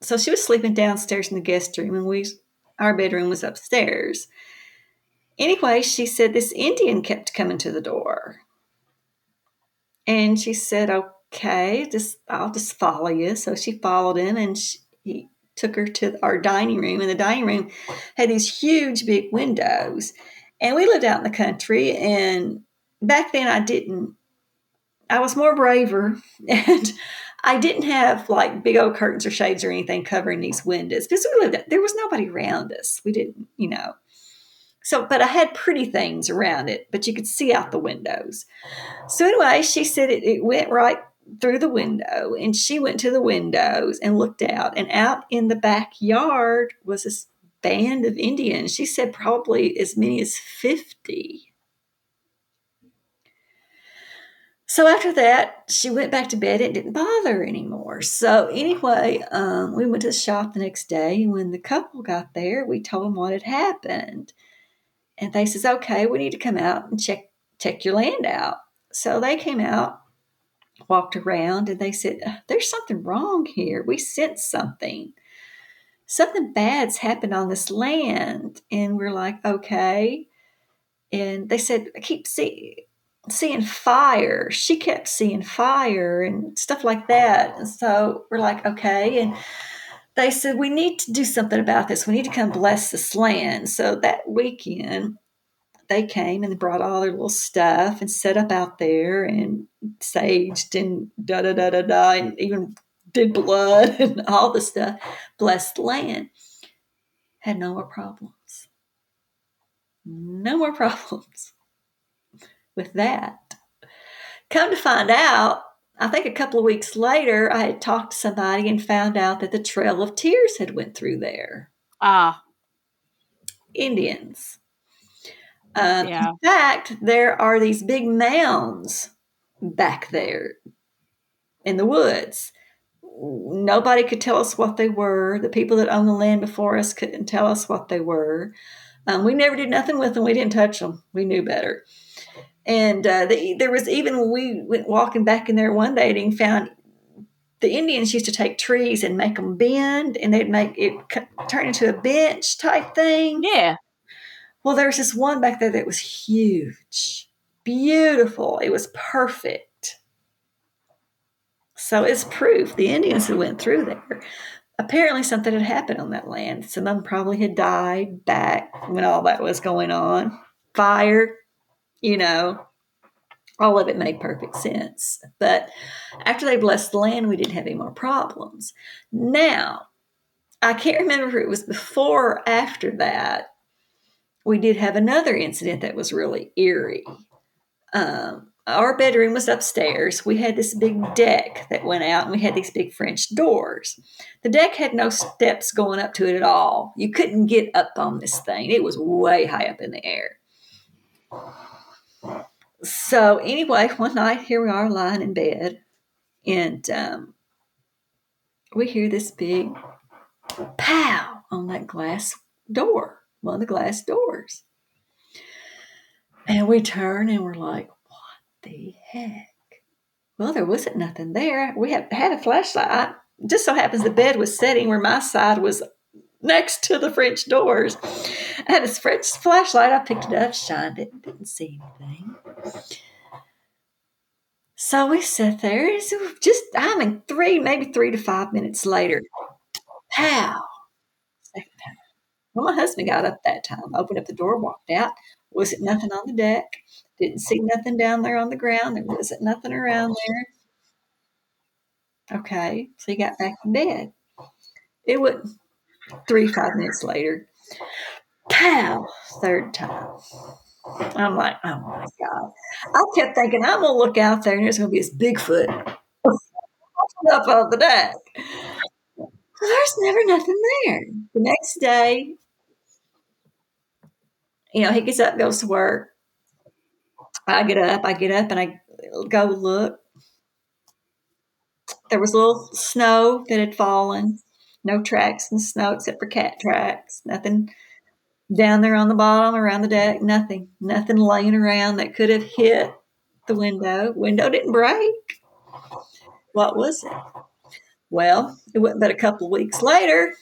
so she was sleeping downstairs in the guest room, and we our bedroom was upstairs. Anyway, she said this Indian kept coming to the door, and she said, "Okay, just I'll just follow you." So she followed him, and she, he took her to our dining room, and the dining room had these huge, big windows. And we lived out in the country, and back then I didn't. I was more braver, and I didn't have like big old curtains or shades or anything covering these windows because we lived. There was nobody around us. We didn't, you know. So, but I had pretty things around it, but you could see out the windows. So anyway, she said it, it went right through the window, and she went to the windows and looked out, and out in the backyard was this band of Indians. She said probably as many as fifty. So after that, she went back to bed. It didn't bother her anymore. So anyway, um, we went to the shop the next day. And when the couple got there, we told them what had happened. And they says, okay, we need to come out and check check your land out. So they came out, walked around, and they said, "Uh, there's something wrong here. We sense something. Something bad's happened on this land. And we're like, okay. And they said, I keep seeing seeing fire. She kept seeing fire and stuff like that. And so we're like, okay. And they said, we need to do something about this. We need to come bless this land. So that weekend, they came and brought all their little stuff and set up out there and saged and da da da da da, and even did blood and all the stuff. Blessed land. Had no more problems. No more problems with that. Come to find out, I think a couple of weeks later, I had talked to somebody and found out that the Trail of Tears had went through there. Ah, Indians. Um, Yeah. In fact, there are these big mounds back there in the woods. Nobody could tell us what they were. The people that owned the land before us couldn't tell us what they were. Um, we never did nothing with them. We didn't touch them. We knew better. And uh, the, there was even when we went walking back in there one day and found the Indians used to take trees and make them bend, and they'd make it turn into a bench type thing. Yeah. Well, there was this one back there that was huge, beautiful. It was perfect. So it's proof the Indians who went through there. Apparently, something had happened on that land. Some of them probably had died back when all that was going on. Fire, you know, all of it made perfect sense. But after they blessed the land, we didn't have any more problems. Now, I can't remember if it was before or after that. We did have another incident that was really eerie. Um, our bedroom was upstairs. We had this big deck that went out, and we had these big French doors. The deck had no steps going up to it at all. You couldn't get up on this thing, it was way high up in the air. So, anyway, one night, here we are lying in bed, and um, we hear this big pow on that glass door, one of the glass doors. And we turn and we're like, what the heck? Well, there wasn't nothing there. We had, had a flashlight. Just so happens the bed was setting where my side was next to the French doors. I had this French flashlight. I picked it up, shined it, didn't see anything. So we sat there. Just, I mean, three, maybe three to five minutes later, pow. Well, my husband got up that time, opened up the door, walked out. Wasn't nothing on the deck. Didn't see nothing down there on the ground. There wasn't nothing around there. Okay, so he got back in bed. It would three, five minutes later. Pow, third time. I'm like, oh my God. I kept thinking, I'm going to look out there and there's going to be this Bigfoot up on the deck. There's never nothing there. The next day, you know, he gets up, goes to work. I get up, I get up, and I go look. There was a little snow that had fallen. No tracks in the snow except for cat tracks. Nothing down there on the bottom, around the deck. Nothing. Nothing laying around that could have hit the window. Window didn't break. What was it? Well, it wasn't but a couple of weeks later.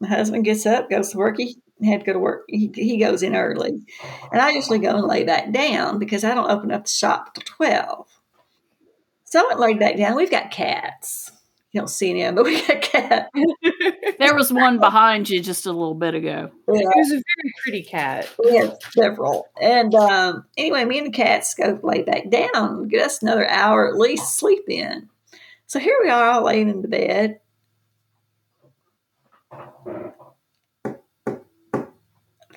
My husband gets up, goes to work. He had to go to work. He, he goes in early. And I usually go and lay back down because I don't open up the shop till 12. So I went laid back down. We've got cats. You don't see any of them, but we got cats. There was one behind you just a little bit ago. Yeah, It was a very pretty cat. we have several. And um, anyway, me and the cats go lay back down, get us another hour at least sleep in. So here we are all laying in the bed.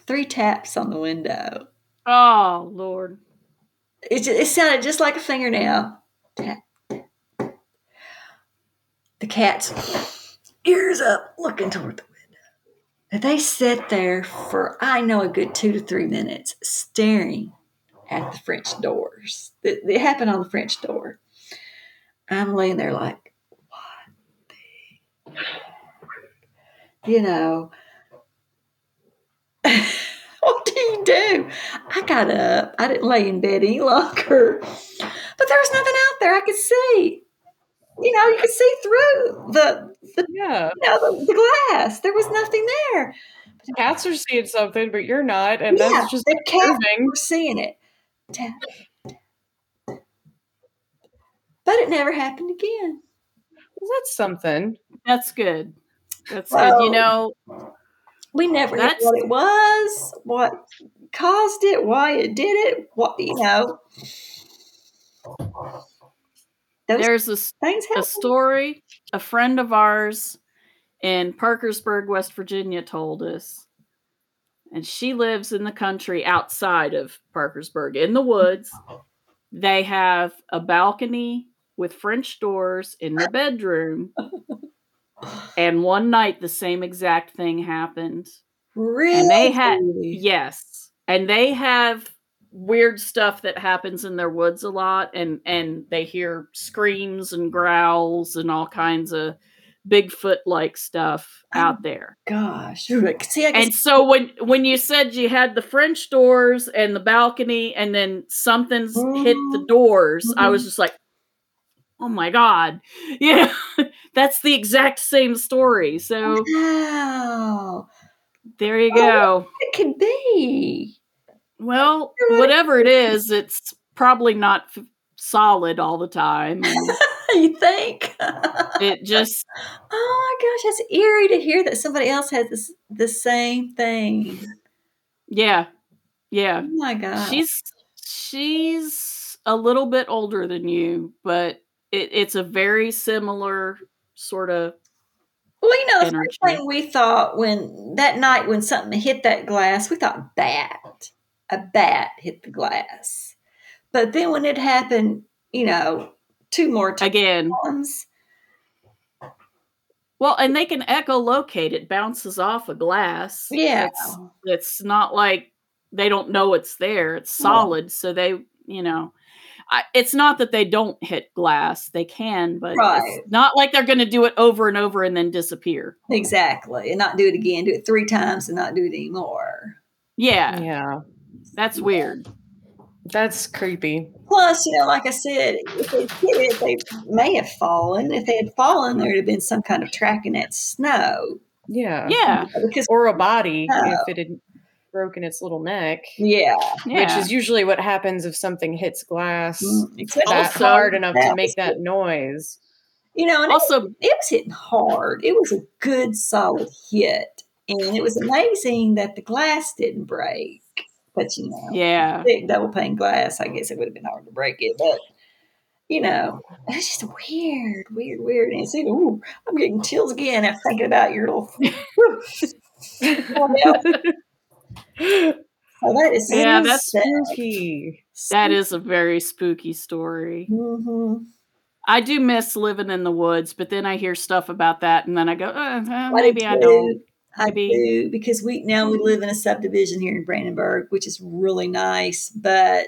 Three taps on the window. Oh, Lord. It, ju- it sounded just like a fingernail. Tap, tap, tap. The cat's ears up, looking toward the window. They sat there for, I know, a good two to three minutes, staring at the French doors. It, it happened on the French door. I'm laying there like, what the? You know, what do you do? I got up. I didn't lay in bed any longer. But there was nothing out there I could see. You know, you could see through the, the Yeah. you know, the, the glass. There was nothing there. Cats are seeing something, but you're not, and Yeah, that's just the cat proving. We're seeing it. Tap, tap. But it never happened again. Well, that's something. That's good. That's good. You know, We never knew what it was, what caused it, why it did it, what you know. Those there's this things a story a friend of ours in Parkersburg, West Virginia told us. And she lives in the country outside of Parkersburg in the woods. Oh. They have a balcony with French doors in the bedroom. And one night the same exact thing happened. Really? And they had yes. and they have weird stuff that happens in their woods a lot and and they hear screams and growls and all kinds of Bigfoot like stuff Oh, out there. Gosh. See, I guess And so when when you said you had the French doors and the balcony and then something's hit the Mhm. doors, I was just like, "Oh my god." Yeah. That's the exact same story. So wow. there you Oh, go. It could be. Well, whatever it is, it's probably not f- solid all the time. you think? it just oh my gosh, that's eerie to hear that somebody else has this the same thing. yeah. Yeah. Oh my gosh. She's she's a little bit older than you, but it, it's a very similar sort of Well, you know, the energy. first thing we thought when that night when something hit that glass, we thought bat. A bat hit the glass. But then when it happened, you know, two more times. again. Well, and they can echolocate. It bounces off a glass. yeah. It's, it's not like they don't know it's there. It's Yeah. solid, so they, you know, I, it's not that they don't hit glass. They can, but Right. it's not like they're going to do it over and over and then disappear. Exactly. And not do it again, do it three times and not do it anymore. Yeah, Yeah. That's weird. That's creepy. Plus, you know, like I said, if they hit it, they may have fallen. If they had fallen, there would have been some kind of track in that snow. Yeah. Yeah, Because, Or a body Oh. if it had broken its little neck. yeah. yeah. Which is usually what happens if something hits glass Mm, especially that Also, hard enough to make was- that noise. You know, and it, also it was hitting hard. It was a good, solid hit. And it was amazing that the glass didn't break. But, you know, yeah. big double pane glass, I guess it would have been hard to break it. But, you know, it's just weird, weird, weird. And it's, ooh, I'm getting chills again after thinking about your little. Oh, that is Yeah, that's sad. spooky. That is a very spooky story. Mhm. I do miss living in the woods, but then I hear stuff about that, and then I go, uh, uh, I maybe do I don't. I do because we now we live in a subdivision here in Brandenburg, which is really nice. But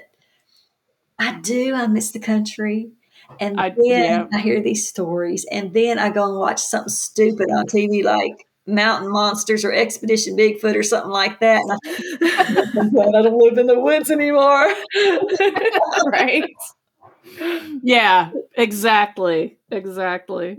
I do I miss the country, and I- then yeah. I hear these stories, and then I go and watch something stupid on TV like Mountain Monsters or Expedition Bigfoot or something like that. And I, I'm glad I don't live in the woods anymore. right? Yeah, exactly, exactly.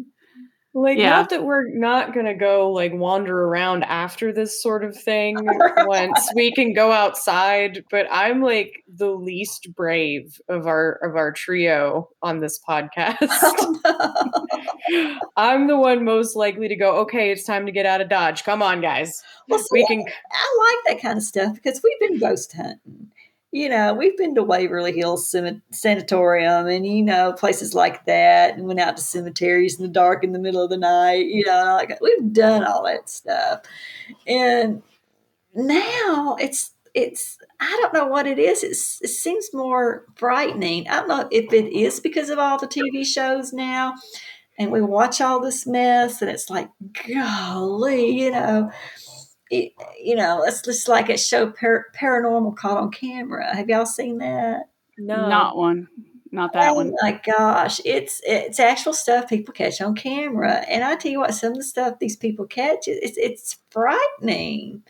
Like, Yeah. not that we're not gonna go like wander around after this sort of thing once we can go outside, but I'm like the least brave of our of our trio on this podcast. I'm the one most likely to go, okay, it's time to get out of Dodge. Come on, guys. Well, see, We can I like that kind of stuff because we've been ghost hunting. You know, we've been to Waverly Hills Cem- Sanatorium and, you know, places like that and went out to cemeteries in the dark in the middle of the night. You know, like we've done all that stuff. And now it's, it's, I don't know what it is. It's, it seems more frightening. I don't know if it is because of all the TV shows now and we watch all this mess and it's like, golly, you know it, you know, it's just like a show par- paranormal caught on camera. Have y'all seen that? no Not one, not that oh one. my gosh, it's it's actual stuff people catch on camera, and I tell you what, some of the stuff these people catch, it's it's frightening,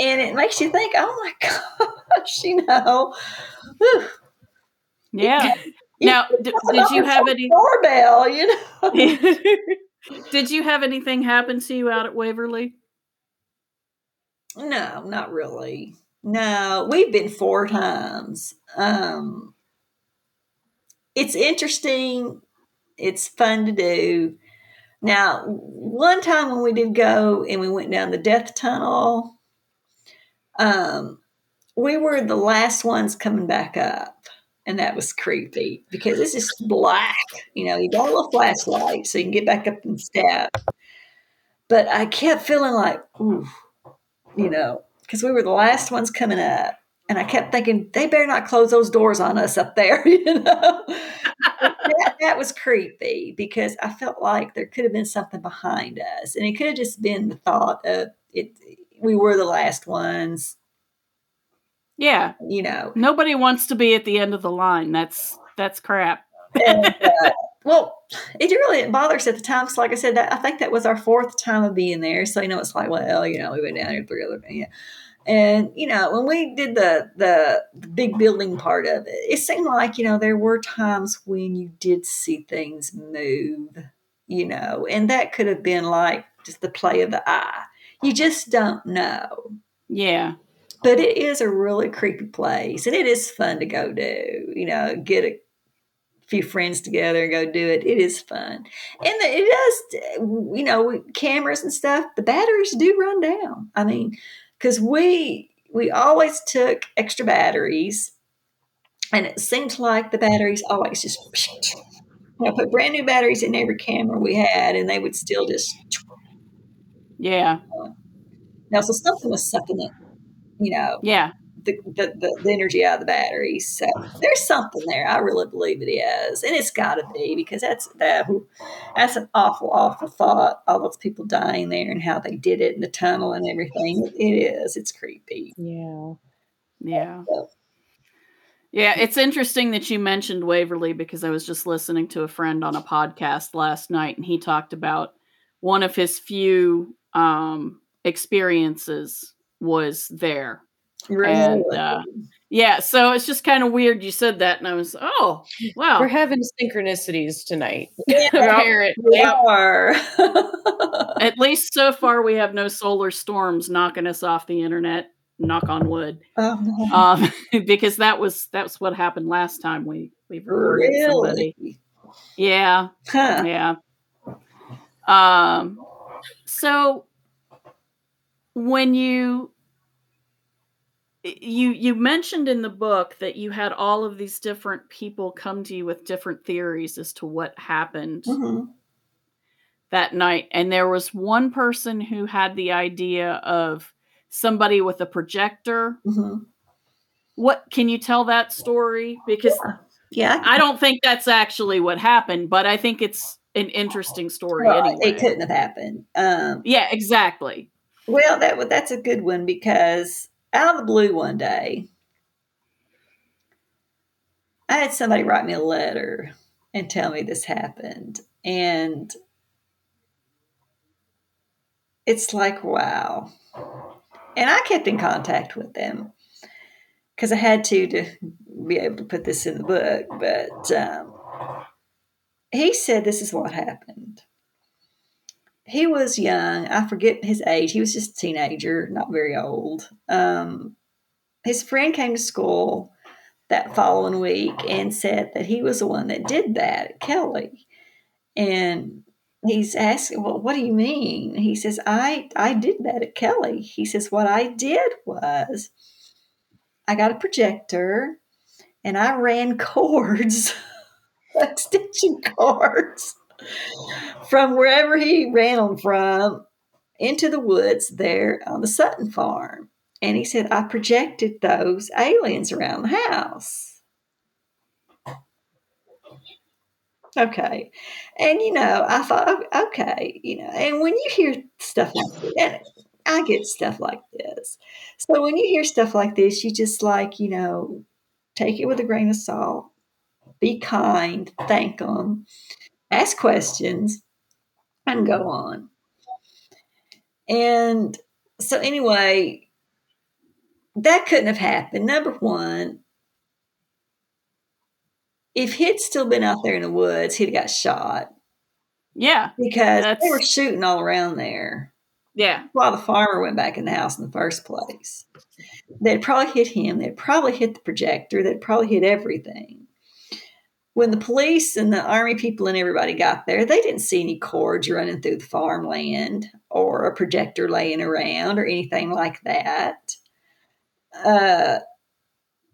and it makes you think, oh my gosh, you know. whew, Yeah. you Now, could d- did you have any? doorbell? You know. Did you have anything happen to you out at Waverly? No, not really. No, we've been four times. Um, it's interesting. It's fun to do. Now, one time when we did go and we went down the death tunnel, um, we were the last ones coming back up. And that was creepy because it's just black. You know, you got a little flashlight so you can get back up and step. But I kept feeling like, ooh, you know, because we were the last ones coming up. And I kept thinking, they better not close those doors on us up there, you know. that, that was creepy because I felt like there could have been something behind us. And it could have just been the thought of it we were the last ones. Yeah. You know, Nobody wants to be at the end of the line. That's that's crap. and, uh, well, it really didn't bother us at the time. Because, like I said, that, I think that was our fourth time of being there. So you know, it's like, well, you know, we went down there three other, yeah. And you know, when we did the, the the big building part of it, it seemed like you know there were times when you did see things move, you know, and that could have been like just the play of the eye. You just don't know. Yeah. But it is a really creepy place, and it is fun to go do. You know, get a few friends together and go do it. It is fun, and it does. You know, cameras and stuff. The batteries do run down. I mean because we we always took extra batteries, and it seemed like the batteries always just you know, put brand new batteries in every camera we had, and they would still just yeah. Now, so something was sucking it, you know, yeah, the, the, the, the, energy out of the batteries. So there's something there. I really believe it is. And it's got to be because that's that, that's an awful, awful thought. All those people dying there and how they did it in the tunnel and everything. It is. It's creepy. Yeah. Yeah. Yeah, it's interesting that you mentioned Waverly because I was just listening to a friend on a podcast last night and he talked about one of his few um, experiences was there Really? And uh, yeah, so it's just kind of weird you said that, and I was, oh, wow. We're having synchronicities tonight. Yeah, apparently. we are. At least so far, we have no solar storms knocking us off the internet. Knock on wood, oh, no. um, because that was that's what happened last time we we recorded really? somebody. Yeah, Huh. yeah. Um, so when you you you mentioned in the book that you had all of these different people come to you with different theories as to what happened Mhm. that night and there was one person who had the idea of somebody with a projector Mhm. what can you tell that story because Yeah. i don't think that's actually what happened but i think it's an interesting story Right, anyway It couldn't have happened. Um, yeah exactly well, that that's a good one because out of the blue one day, I had somebody write me a letter and tell me this happened, and it's like wow. And I kept in contact with them because I had to to be able to put this in the book. But um, he said this is what happened he was young. I forget his age. He was just a teenager, not very old. Um, his friend came to school that following week and said that he was the one that did that at Kelly. And he's asking, Well, what do you mean? He says, I, I did that at Kelly. He says, What I did was I got a projector and I ran cords, extension cords from wherever he ran them from into the woods there on the Sutton farm. And he said, I projected those aliens around the house. Okay. And, you know, I thought, "Oh, okay, you know, and when you hear stuff like that, I get stuff like this. So when you hear stuff like this, you just like, you know, take it with a grain of salt, be kind, thank them, ask questions, and go on. And so, anyway, that couldn't have happened. Number one, if he'd still been out there in the woods, he'd have got shot yeah because That's- they were shooting all around there yeah while the farmer went back in the house in the first place. They'd probably hit him. They'd probably hit the projector. They'd probably hit everything. When the police and the army people and everybody got there, they didn't see any cords running through the farmland or a projector laying around or anything like that. Uh,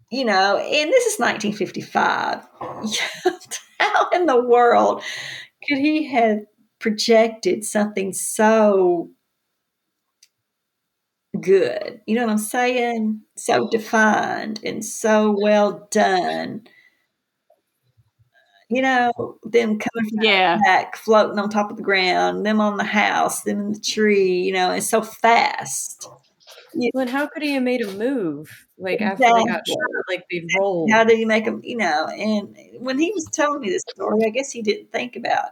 you know, and this is 1955. How in the world could he have projected something so good? You know what I'm saying? So defined and so well done. You know, them coming from yeah back, floating on top of the ground, them on the house, them in the tree, you know, and so fast. Yeah. Well, and how could he have made a move like after they got shot? Like they rolled. How did he make them? You know, and when he was telling me this story, I guess he didn't think about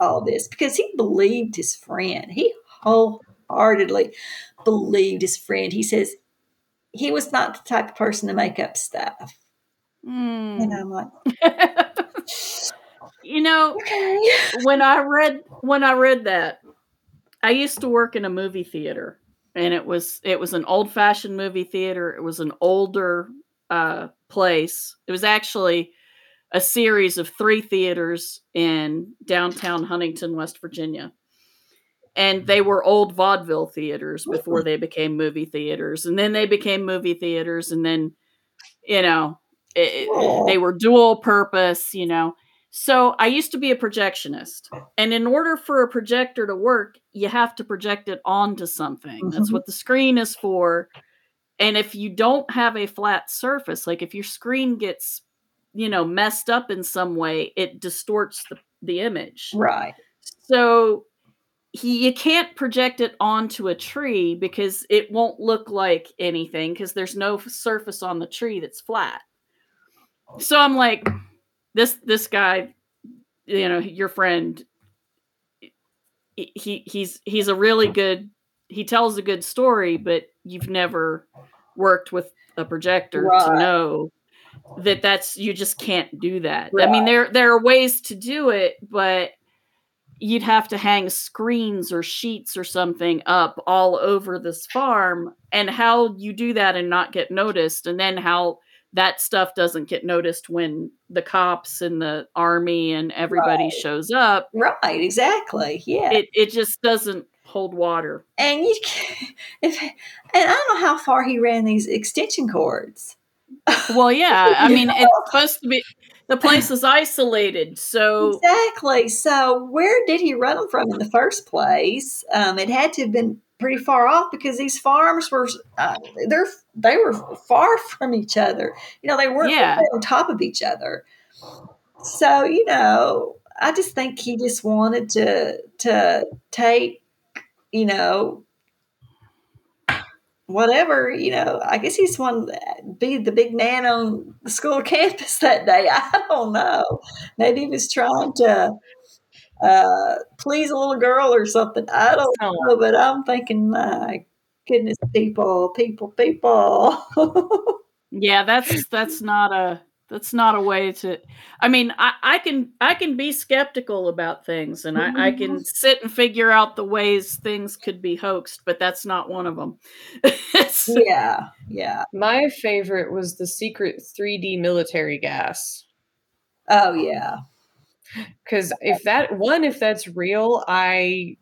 all this because he believed his friend. He wholeheartedly believed his friend. He says he was not the type of person to make up stuff. Mm. And I'm like, you know, okay. when I read when I read that, I used to work in a movie theater, and it was it was an old fashioned movie theater. It was an older uh, place. It was actually a series of three theaters in downtown Huntington, West Virginia. And they were old vaudeville theaters before they became movie theaters. And then they became movie theaters. And then, you know, it, it- they were dual purpose, you know. So I used to be a projectionist. And in order for a projector to work, you have to project it onto something. That's Mhm. what the screen is for. And if you don't have a flat surface, like if your screen gets, you know, messed up in some way, it distorts the, the image. Right. So he you can't project it onto a tree because it won't look like anything because there's no surface on the tree that's flat. So I'm like, this this guy, you know, your friend, he he- he's he's a really good. He tells a good story, but you've never worked with a projector to know that that's you just can't do that. I mean, there there are ways to do it, but you'd have to hang screens or sheets or something up all over this farm and how you do that and not get noticed and then how that stuff doesn't get noticed when the cops and the army and everybody Right. shows up Right. Exactly. Yeah. it it just doesn't hold water and you if and I don't know how far he ran these extension cords. well yeah i mean it's supposed to be the place is isolated so Exactly. So where did he run them from in the first place? Um, it had to have been pretty far off because these farms were uh, they're they were far from each other. You know, they weren't Yeah. on top of each other. So you know, I just think he just wanted to to take you know whatever you know i guess he just wanted to be the big man on the school campus that day i don't know maybe he was trying to uh, please a little girl or something. I don't Oh, know but i'm thinking my goodness people people people. Yeah, that's that's not a that's not a way to I mean, I, I can I can be skeptical about things and I, I can sit and figure out the ways things could be hoaxed, but that's not one of them. yeah yeah. My favorite was the secret 3D military gas. oh yeah Because if that one, if that's real, I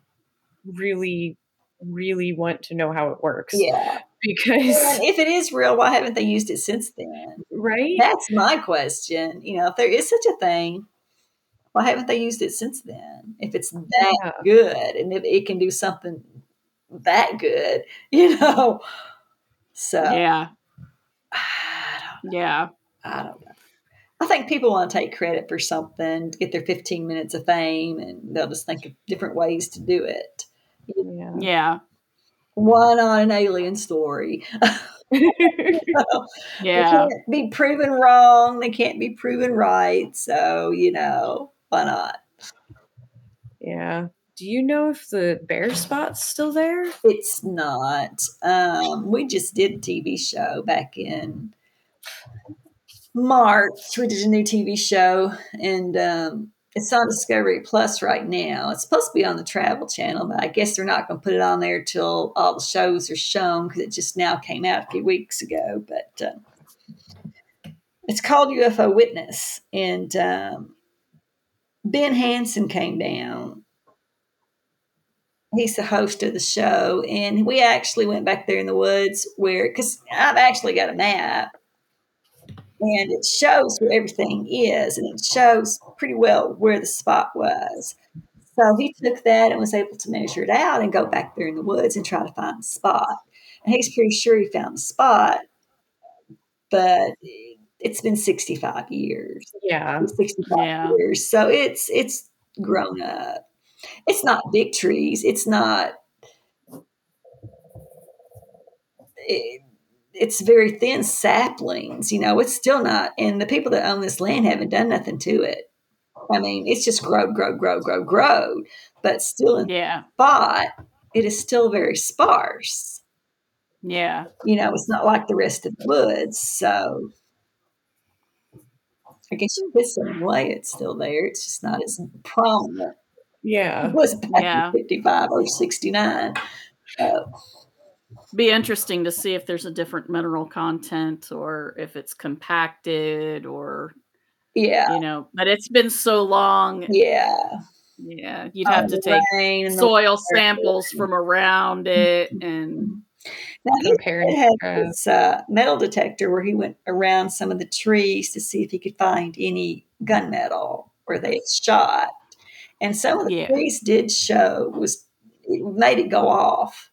really, really want to know how it works. yeah Because and if it is real why haven't they used it since then right, That's my question. You know, if there is such a thing, why haven't they used it since then? If it's that Yeah. good and if it can do something that good, you know. So yeah, I don't, yeah. I don't know. I think people want to take credit for something, get their 15 minutes of fame, and they'll just think of different ways to do it. yeah. Yeah. Why not an alien story? They Yeah. can't be proven wrong. They can't be proven right. So, you know, why not? yeah. Do you know if the bear spot's still there? It's not. Um, we just did a TV show back in March. We did a new TV show, and um, it's on Discovery Plus right now. It's supposed to be on the Travel Channel, but I guess they're not going to put it on there till all the shows are shown because it just now came out a few weeks ago. But uh, it's called UFO Witness, and um, Ben Hansen came down he's the host of the show and we actually went back there in the woods where because i've actually got a map and it shows where everything is and it shows pretty well where the spot was so he took that and was able to measure it out and go back there in the woods and try to find the spot and he's pretty sure he found the spot but it's been 65 years Yeah. 65 Yeah. years. So it's it's grown up. It's not big trees. It's not it, it's very thin saplings. You know, it's still not, and the people that own this land haven't done nothing to it. I mean, it's just grow, grow, grow, grow, grow, but still in Yeah. spot, it is still very sparse. Yeah. You know, it's not like the rest of the woods. So I guess you could some way it's still there. It's just not as prominent Yeah. it was back Yeah. in 55 or 69. Uh, Be interesting to see if there's a different mineral content or if it's compacted or yeah, you know, but it's been so long. yeah. Yeah. You'd have Oh, to take rain and the soil samples from around it and Now, he had this uh, metal detector where he went around some of the trees to see if he could find any gunmetal where they shot. And some of the Yeah. trees did show was it made it go off.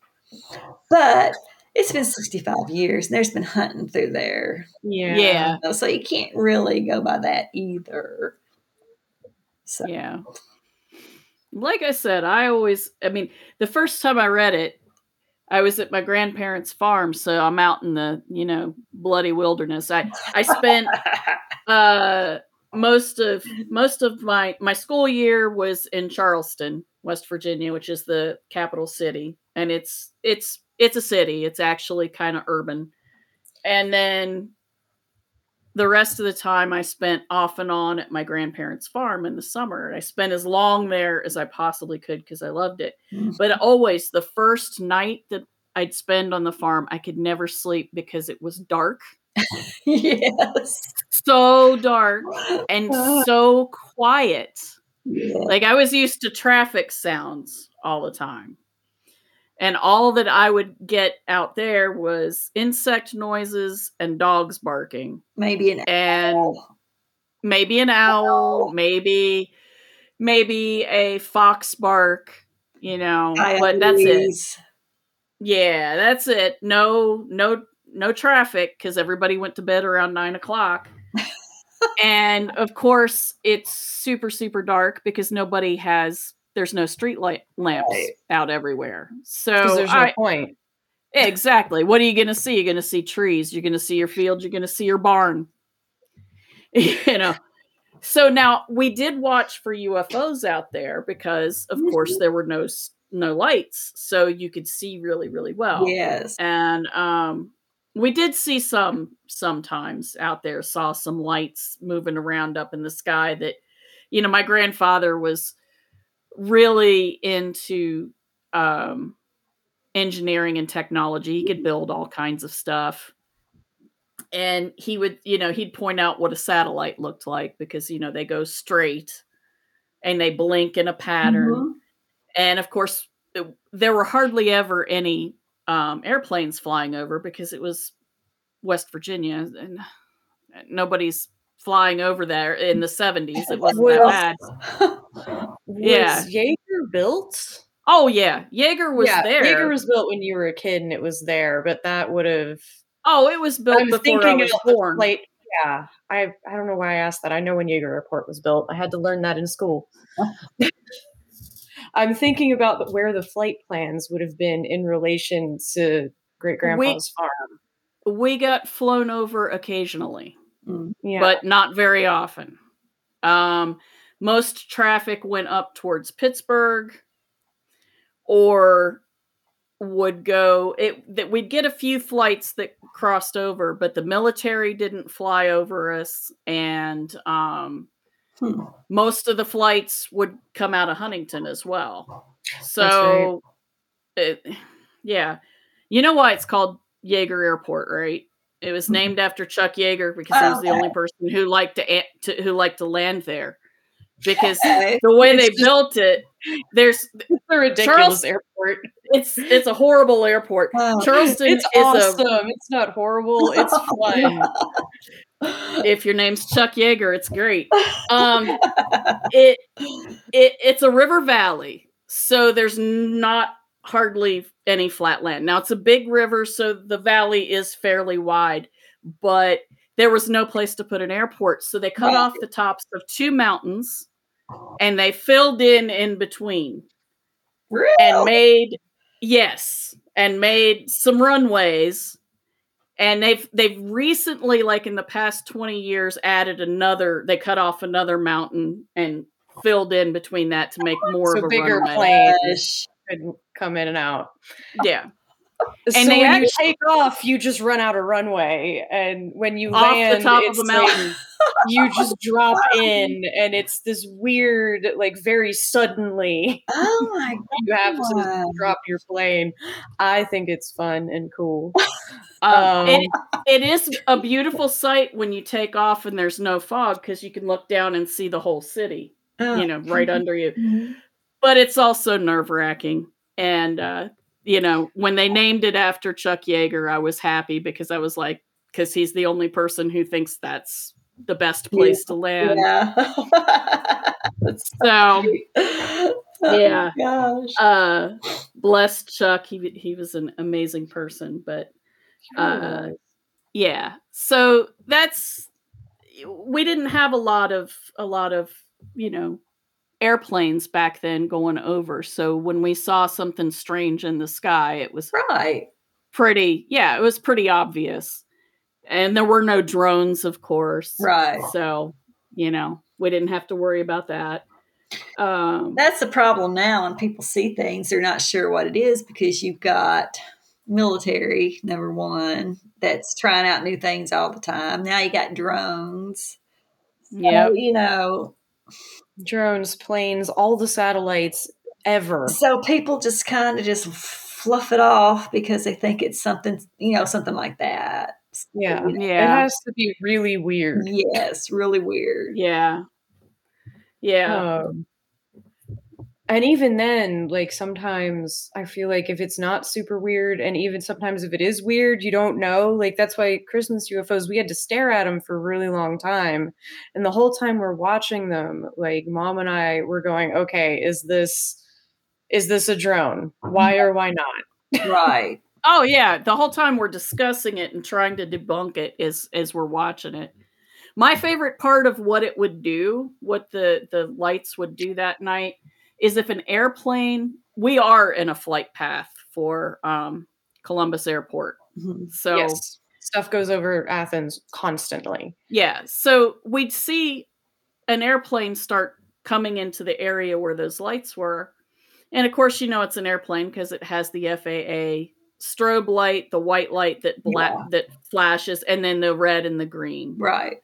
But it's been 65 years and there's been hunting through there. Yeah. yeah. So you can't really go by that either. So Yeah. Like I said, I always, I mean, the first time I read it, I was at my grandparents' farm, so I'm out in the, you know, bloody wilderness. I I spent uh most of most of my my school year was in Charleston, West Virginia, which is the capital city, and it's it's it's a city. It's actually kind of urban. And then the rest of the time I spent off and on at my grandparents' farm in the summer. I spent as long there as I possibly could because I loved it. Mhm. But always the first night that I'd spend on the farm, I could never sleep because it was dark, yes. so dark and so quiet. Yeah. Like I was used to traffic sounds all the time. And all that I would get out there was insect noises and dogs barking. Maybe an and maybe an owl, maybe maybe a fox bark, you know, but that's it. Yeah, that's it. No, no, no traffic because everybody went to bed around nine o'clock. and of course, it's super, super dark because nobody has. There's no street light lamps Right. out everywhere. So there's no I, point. Exactly. What are you going to see? You're going to see trees. You're going to see your field. You're going to see your barn. you know. So now we did watch for UFOs out there because, of course, there were no no lights, so you could see really, really well. Yes. And um, we did see some sometimes out there. Saw some lights moving around up in the sky. That you know, my grandfather was really into um, engineering and technology. He could build all kinds of stuff. And he would, you know, he'd point out what a satellite looked like because, you know, they go straight and they blink in a pattern. Mhm. And of course, it- there were hardly ever any um, airplanes flying over because it was West Virginia and nobody's flying over there in the 70s. It wasn't that bad. Was Yeah. Yeager built? Oh, yeah. Yeager was yeah, there. Yeager was built when you were a kid and it was there, but that would have. oh, it was built I was before I thinking was the born. flight. Yeah, I I don't know why I asked that. I know when Yeager Airport was built. I had to learn that in school. I'm thinking about where the flight plans would have been in relation to great grandpa's farm. we got flown over occasionally. Mm. Yeah, but not very often. Um, most traffic went up towards Pittsburgh or would go it that we'd get a few flights that crossed over but the military didn't fly over us and um Hmm. most of the flights would come out of Huntington as well. So it, yeah. You know why it's called Yeager Airport, right? It was Mhm. named after Chuck Yeager because he was the only person who liked to, to who liked to land there. Because the way they built it, there's it's a ridiculous Charles- airport. it's it's a horrible airport. Charleston It's is awesome. it's not horrible. It's fun. if your name's Chuck Yeager, it's great. Um it it it's a river valley so there's not hardly any flat land now it's a big river so the valley is fairly wide but there was no place to put an airport so they cut Right. off the tops of two mountains and they filled in in between Really? and made yes and made some runways and they've they've recently like in the past 20 years added another they cut off another mountain and filled in between that to make more so of a bigger runway. planes could come in and out. yeah So And they when you take off, you just run out a runway, and when you off land, the top of a like mountain you just drop in, and it's this weird, like very suddenly Oh my god! you have to drop your plane. I think it's fun and cool. Um, Um, it, it is a beautiful sight when you take off and there's no fog because you can look down and see the whole city, Oh. you know, right under you. Mhm. But it's also nerve wracking. And, uh, you know, when they named it after Chuck Yeager, I was happy because I was like, because he's the only person who thinks that's the best place to land. Yeah. So, oh Yeah. gosh. uh, blessed Chuck. He, he was an amazing person. But Uh, yeah so that's we didn't have a lot of a lot of you know airplanes back then going over so when we saw something strange in the sky it was right. pretty yeah it was pretty obvious and there were no drones of course Right. so you know we didn't have to worry about that um That's the problem now when people see things, they're not sure what it is because you've got military, number one, that's trying out new things all the time. Now you got drones. yeah So, you know, drones, planes, all the satellites ever. so people just kind of just fluff it off because they think it's something, you know, something like that. Yeah. It yeah It has to be really weird. Yes, really weird. yeah yeah Um, and even then, like sometimes I feel like if it's not super weird, and even sometimes if it is weird, you don't know. Like that's why Christmas UFOs, we had to stare at them for a really long time. And the whole time we're watching them, like mom and I were going, okay, is this is this a drone? Why or why not? Right. Oh yeah, the whole time we're discussing it and trying to debunk it as as we're watching it. My favorite part of what it would do, what the the lights would do that night, is if an airplane. We are in a flight path for um, Columbus Airport, Mhm. so yes. Stuff goes over Athens constantly. yeah. So we'd see an airplane start coming into the area where those lights were, and of course, you know it's an airplane because it has the FAA strobe light, the white light that black Yeah. that flashes, and then the red and the green. Right.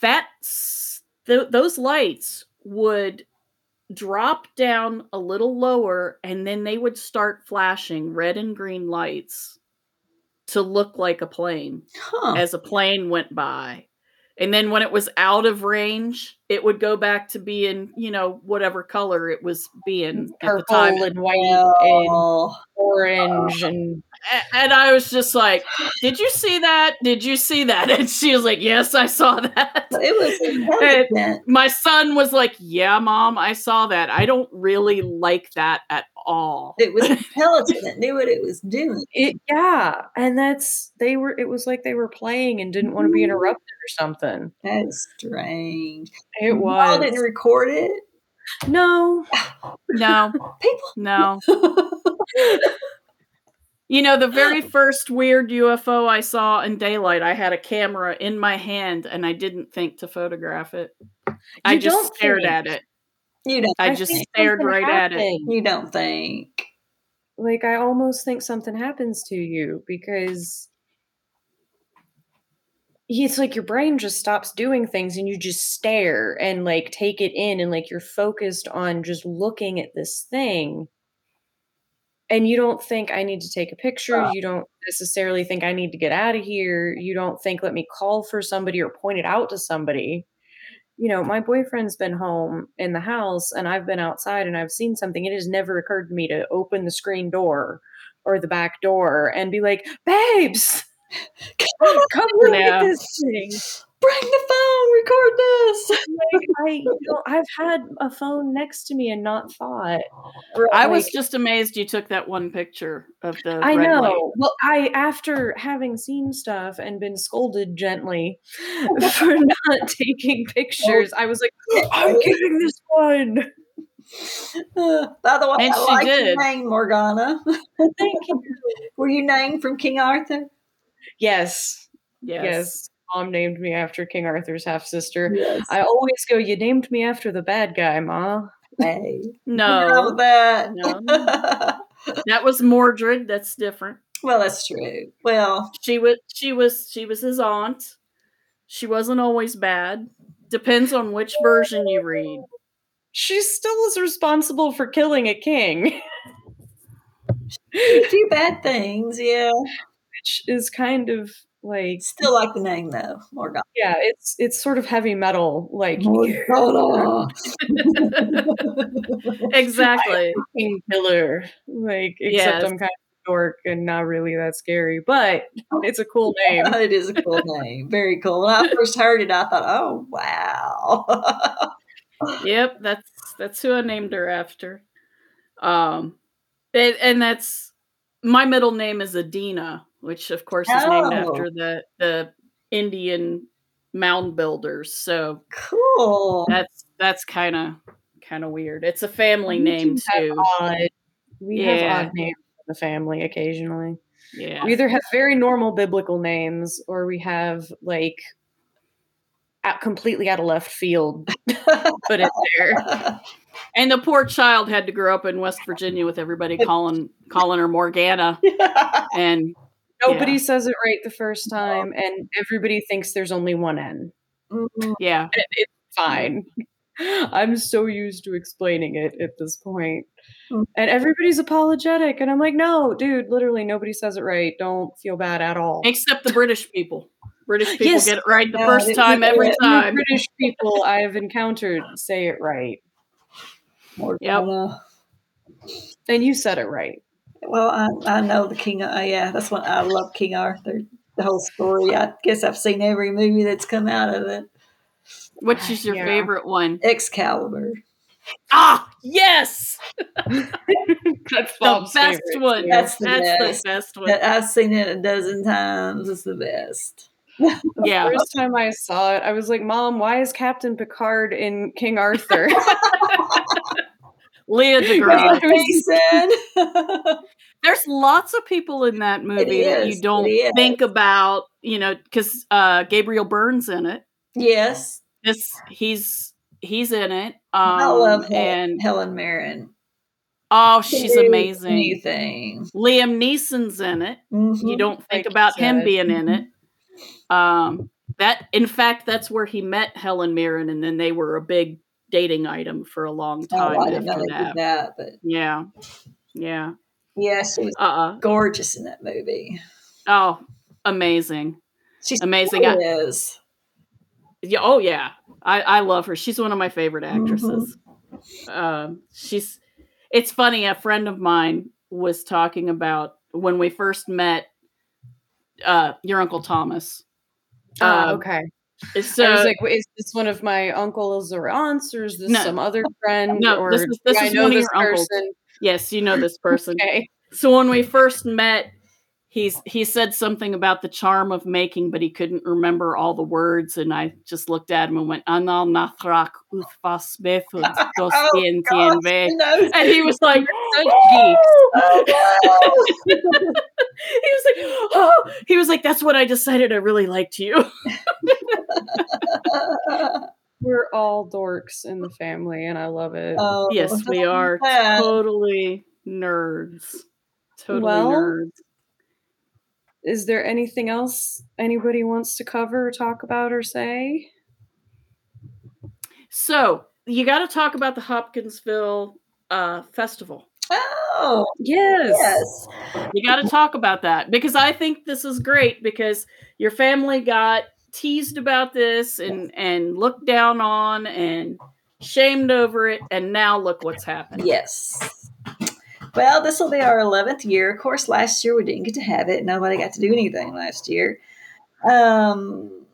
That's th- those lights would drop down a little lower, and then they would start flashing red and green lights to look like a plane Huh. as a plane went by. And then when it was out of range, it would go back to being, you know, whatever color it was being at the Purple time. and white and Oh, orange and And I was just like, Did you see that? Did you see that? And she was like, Yes, I saw that. it was intelligent. My son was like, Yeah, mom, I saw that. I don't really like that at all. It was intelligent. It knew what it was doing. it yeah. And that's they were it was like they were playing and didn't want to be mm-hmm. interrupted or something. That's strange. It Y'all didn't record it. no. No, People. no. You know, the very first weird UFO I saw in daylight, I had a camera in my hand and I didn't think to photograph it. I just stared think. at it. you don't. I I just stared something right at it. You don't think. Like I almost think something happens to you because it's like your brain just stops doing things and you just stare and like take it in and like you're focused on just looking at this thing and you don't think i need to take a picture. Right. you don't necessarily think i need to get out of here. You don't think let me call for somebody or point it out to somebody. You know my boyfriend's been home in the house and i've been outside and i've seen something. It has never occurred to me to open the screen door or the back door and be like babes come look at this thing Bring the phone. Record this. like I, you know, I've had a phone next to me and not thought. I was just amazed you took that one picture of the I red know. light. Well, I after having seen stuff and been scolded gently for not taking pictures, I was like, I'm getting this one. Uh, by the way, And I she like did. your name, Morgana. Thank you. Were you named from King Arthur? Yes. Yes. Yes. Mom named me after King Arthur's half sister. Yes. I always go, You named me after the bad guy, Ma. Hey. No, that. No. that was Mordred. That's different. well, that's true. Well, She was she was she was his aunt. She wasn't always bad. Depends on which version you read. She still is responsible for killing a king, a few bad things, yeah. which is kind of like Still like the name though, Morgana. yeah, it's it's sort of heavy metal, like. Exactly. king killer. Like except Yes. I'm kind of dork and not really that scary, but it's a cool name. it is a cool name. Very cool. When I first heard it, I thought, oh wow. yep, that's that's who I named her after. Um and, and that's my middle name is Adena, which of course is named Oh. after the the Indian mound builders. So cool. that's that's kind of kind of weird. It's a family name We have too. odd. We Yeah. have odd names in the family occasionally. Yeah. We either have very normal biblical names or we have like out completely out of left field put in there. And the poor child had to grow up in West Virginia with everybody calling calling her Morgana and Nobody Yeah. says it right the first time, and everybody thinks there's only one N. Mhm. yeah. It, it's fine. I'm so used to explaining it at this point. Mm. And everybody's apologetic. And I'm like, no, dude, literally nobody says it right. Don't feel bad at all. Except the British people. British people Yes. get it right the Yeah, first they- time they- every The time. British people I've encountered say it right. Morgana. And you said it right. Well, I, I know the King. Uh, yeah, that's what I love. King Arthur. The whole story. I guess I've seen every movie that's come out of it. Which is your Yeah. favorite one? Excalibur. Ah, yes, That's the Bob's best favorite, one. too. That's the That's best. the best one. That I've seen it a dozen times. It's the best. Yeah. First time I saw it, I was like, Mom, why is Captain Picard in King Arthur? Leah That's DeGrasse. what. There's lots of people in that movie that you don't think about, you know, because uh, Gabriel Byrne's in it. yes, This he's he's in it. Um, I love Helen, and Helen Mirren. oh, she's amazing. Anything. Liam Neeson's in it. Mhm. You don't think Like you about him said. being in it. Um, that in fact, that's where he met Helen Mirren, and then they were a big dating item for a long time. Oh, time I didn't know they that. did that, but Yeah, yeah. yeah, she was Uh. uh gorgeous in that movie. Oh, amazing. She's Amazing. I- is. Yeah, oh yeah, I, I love her. She's one of my favorite Mm-hmm. actresses. Um, she's. It's funny. A friend of mine was talking about when we first met. Uh, your uncle Thomas. Ah, Um, okay. So I was uh, like, "Wait, is this one of my uncles or aunts, or is this No. some other friend? No, or this is- this is one of your uncles. yes, you know this person. Okay. So when we first met, he's he said something about the charm of making, but he couldn't remember all the words, and I just looked at him and went, "Anal nathrak uthfas bethud dos Oh, tien gosh, tien ve." And he was like, Such Oh, he was like, oh, he was like, that's what I decided I really liked you. We're all dorks in the family, and I love it. Oh, yes, we are that. totally nerds. Totally Well, nerds. Is there anything else anybody wants to cover, or talk about, or say? So you got to talk about the Hopkinsville uh, festival. Oh, Yes. yes. You got to talk about that because I think this is great because your family got teased about this and and looked down on and shamed over it, and now look what's happened. Yes. Well, this will be our 11th year. Of course, last year we didn't get to have it. Nobody got to do anything last year. Um,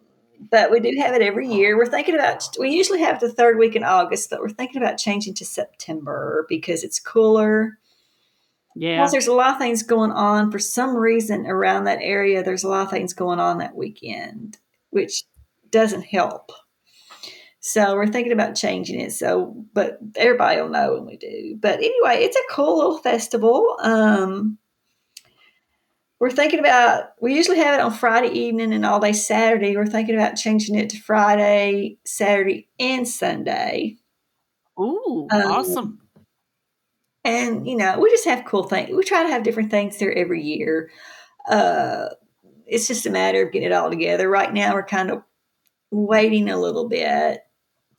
but we do have it every year. We're thinking about, we usually have the third week in August, but we're thinking about changing to September because it's cooler. Yeah. Plus, there's a lot of things going on. For some reason, around that area, there's a lot of things going on that weekend, which doesn't help. So we're thinking about changing it. So, but everybody will know when we do. But anyway, it's a cool little festival. Um, we're thinking about we usually have it on Friday evening and all day Saturday. We're thinking about changing it to Friday, Saturday, and Sunday. Ooh, um, awesome. And you know, we just have cool things. We try to have different things there every year. Uh, it's just a matter of getting it all together. Right now, we're kind of waiting a little bit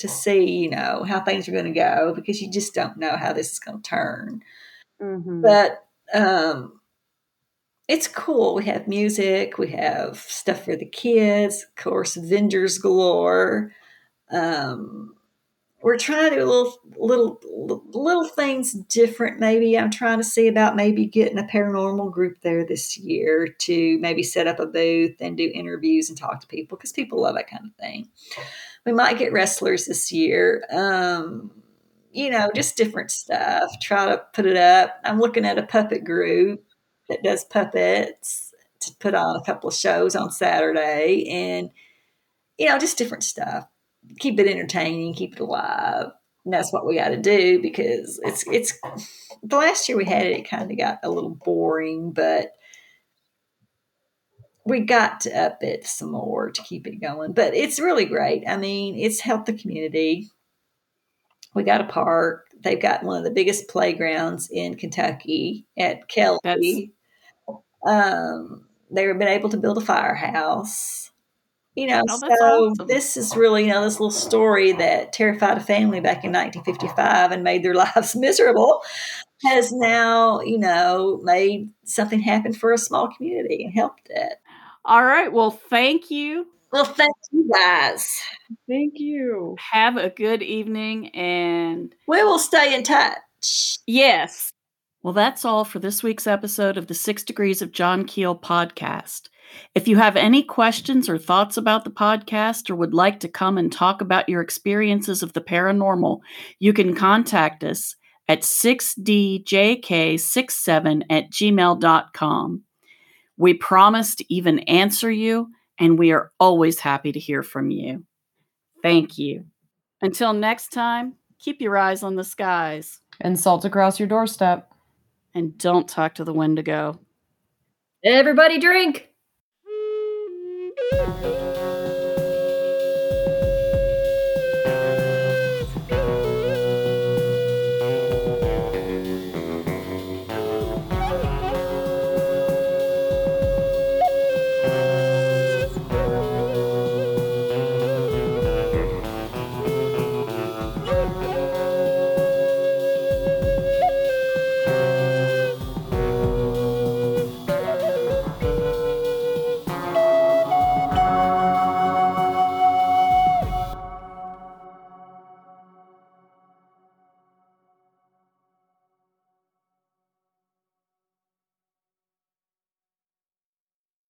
to see, you know, how things are going to go because you just don't know how this is going to turn. Mm-hmm. But um, it's cool. We have music, we have stuff for the kids, of course, vendors galore. Um, we're trying to do little little little things different maybe i'm trying to see about maybe getting a paranormal group there this year to maybe set up a booth and do interviews and talk to people because people love that kind of thing. We might get wrestlers this year um, you know just different stuff try to put it up. I'm looking at a puppet group that does puppets to put on a couple of shows on saturday and you know just different stuff keep it entertaining, keep it alive. And that's what we got to do because it's it's the last year we had it, it kind of got a little boring, but we got to up it some more to keep it going. But it's really great. I mean, it's helped the community. We got a park. They've got one of the biggest playgrounds in Kentucky at Kelly. Um, they've been able to build a firehouse you know, oh, so awesome. this is really, you know, this little story that terrified a family back in 1955 and made their lives miserable has now, you know, made something happen for a small community and helped it. All right. Well, thank you. Well, thank you guys. Thank you. Have a good evening and we will stay in touch. Yes. Well, that's all for this week's episode of the Six Degrees of John Keel podcast. If you have any questions or thoughts about the podcast or would like to come and talk about your experiences of the paranormal, you can contact us at 6djk67 at gmail.com. We promise to even answer you, and we are always happy to hear from you. Thank you. Until next time, keep your eyes on the skies. And salt across your doorstep. And don't talk to the Wendigo. Everybody drink! Bye.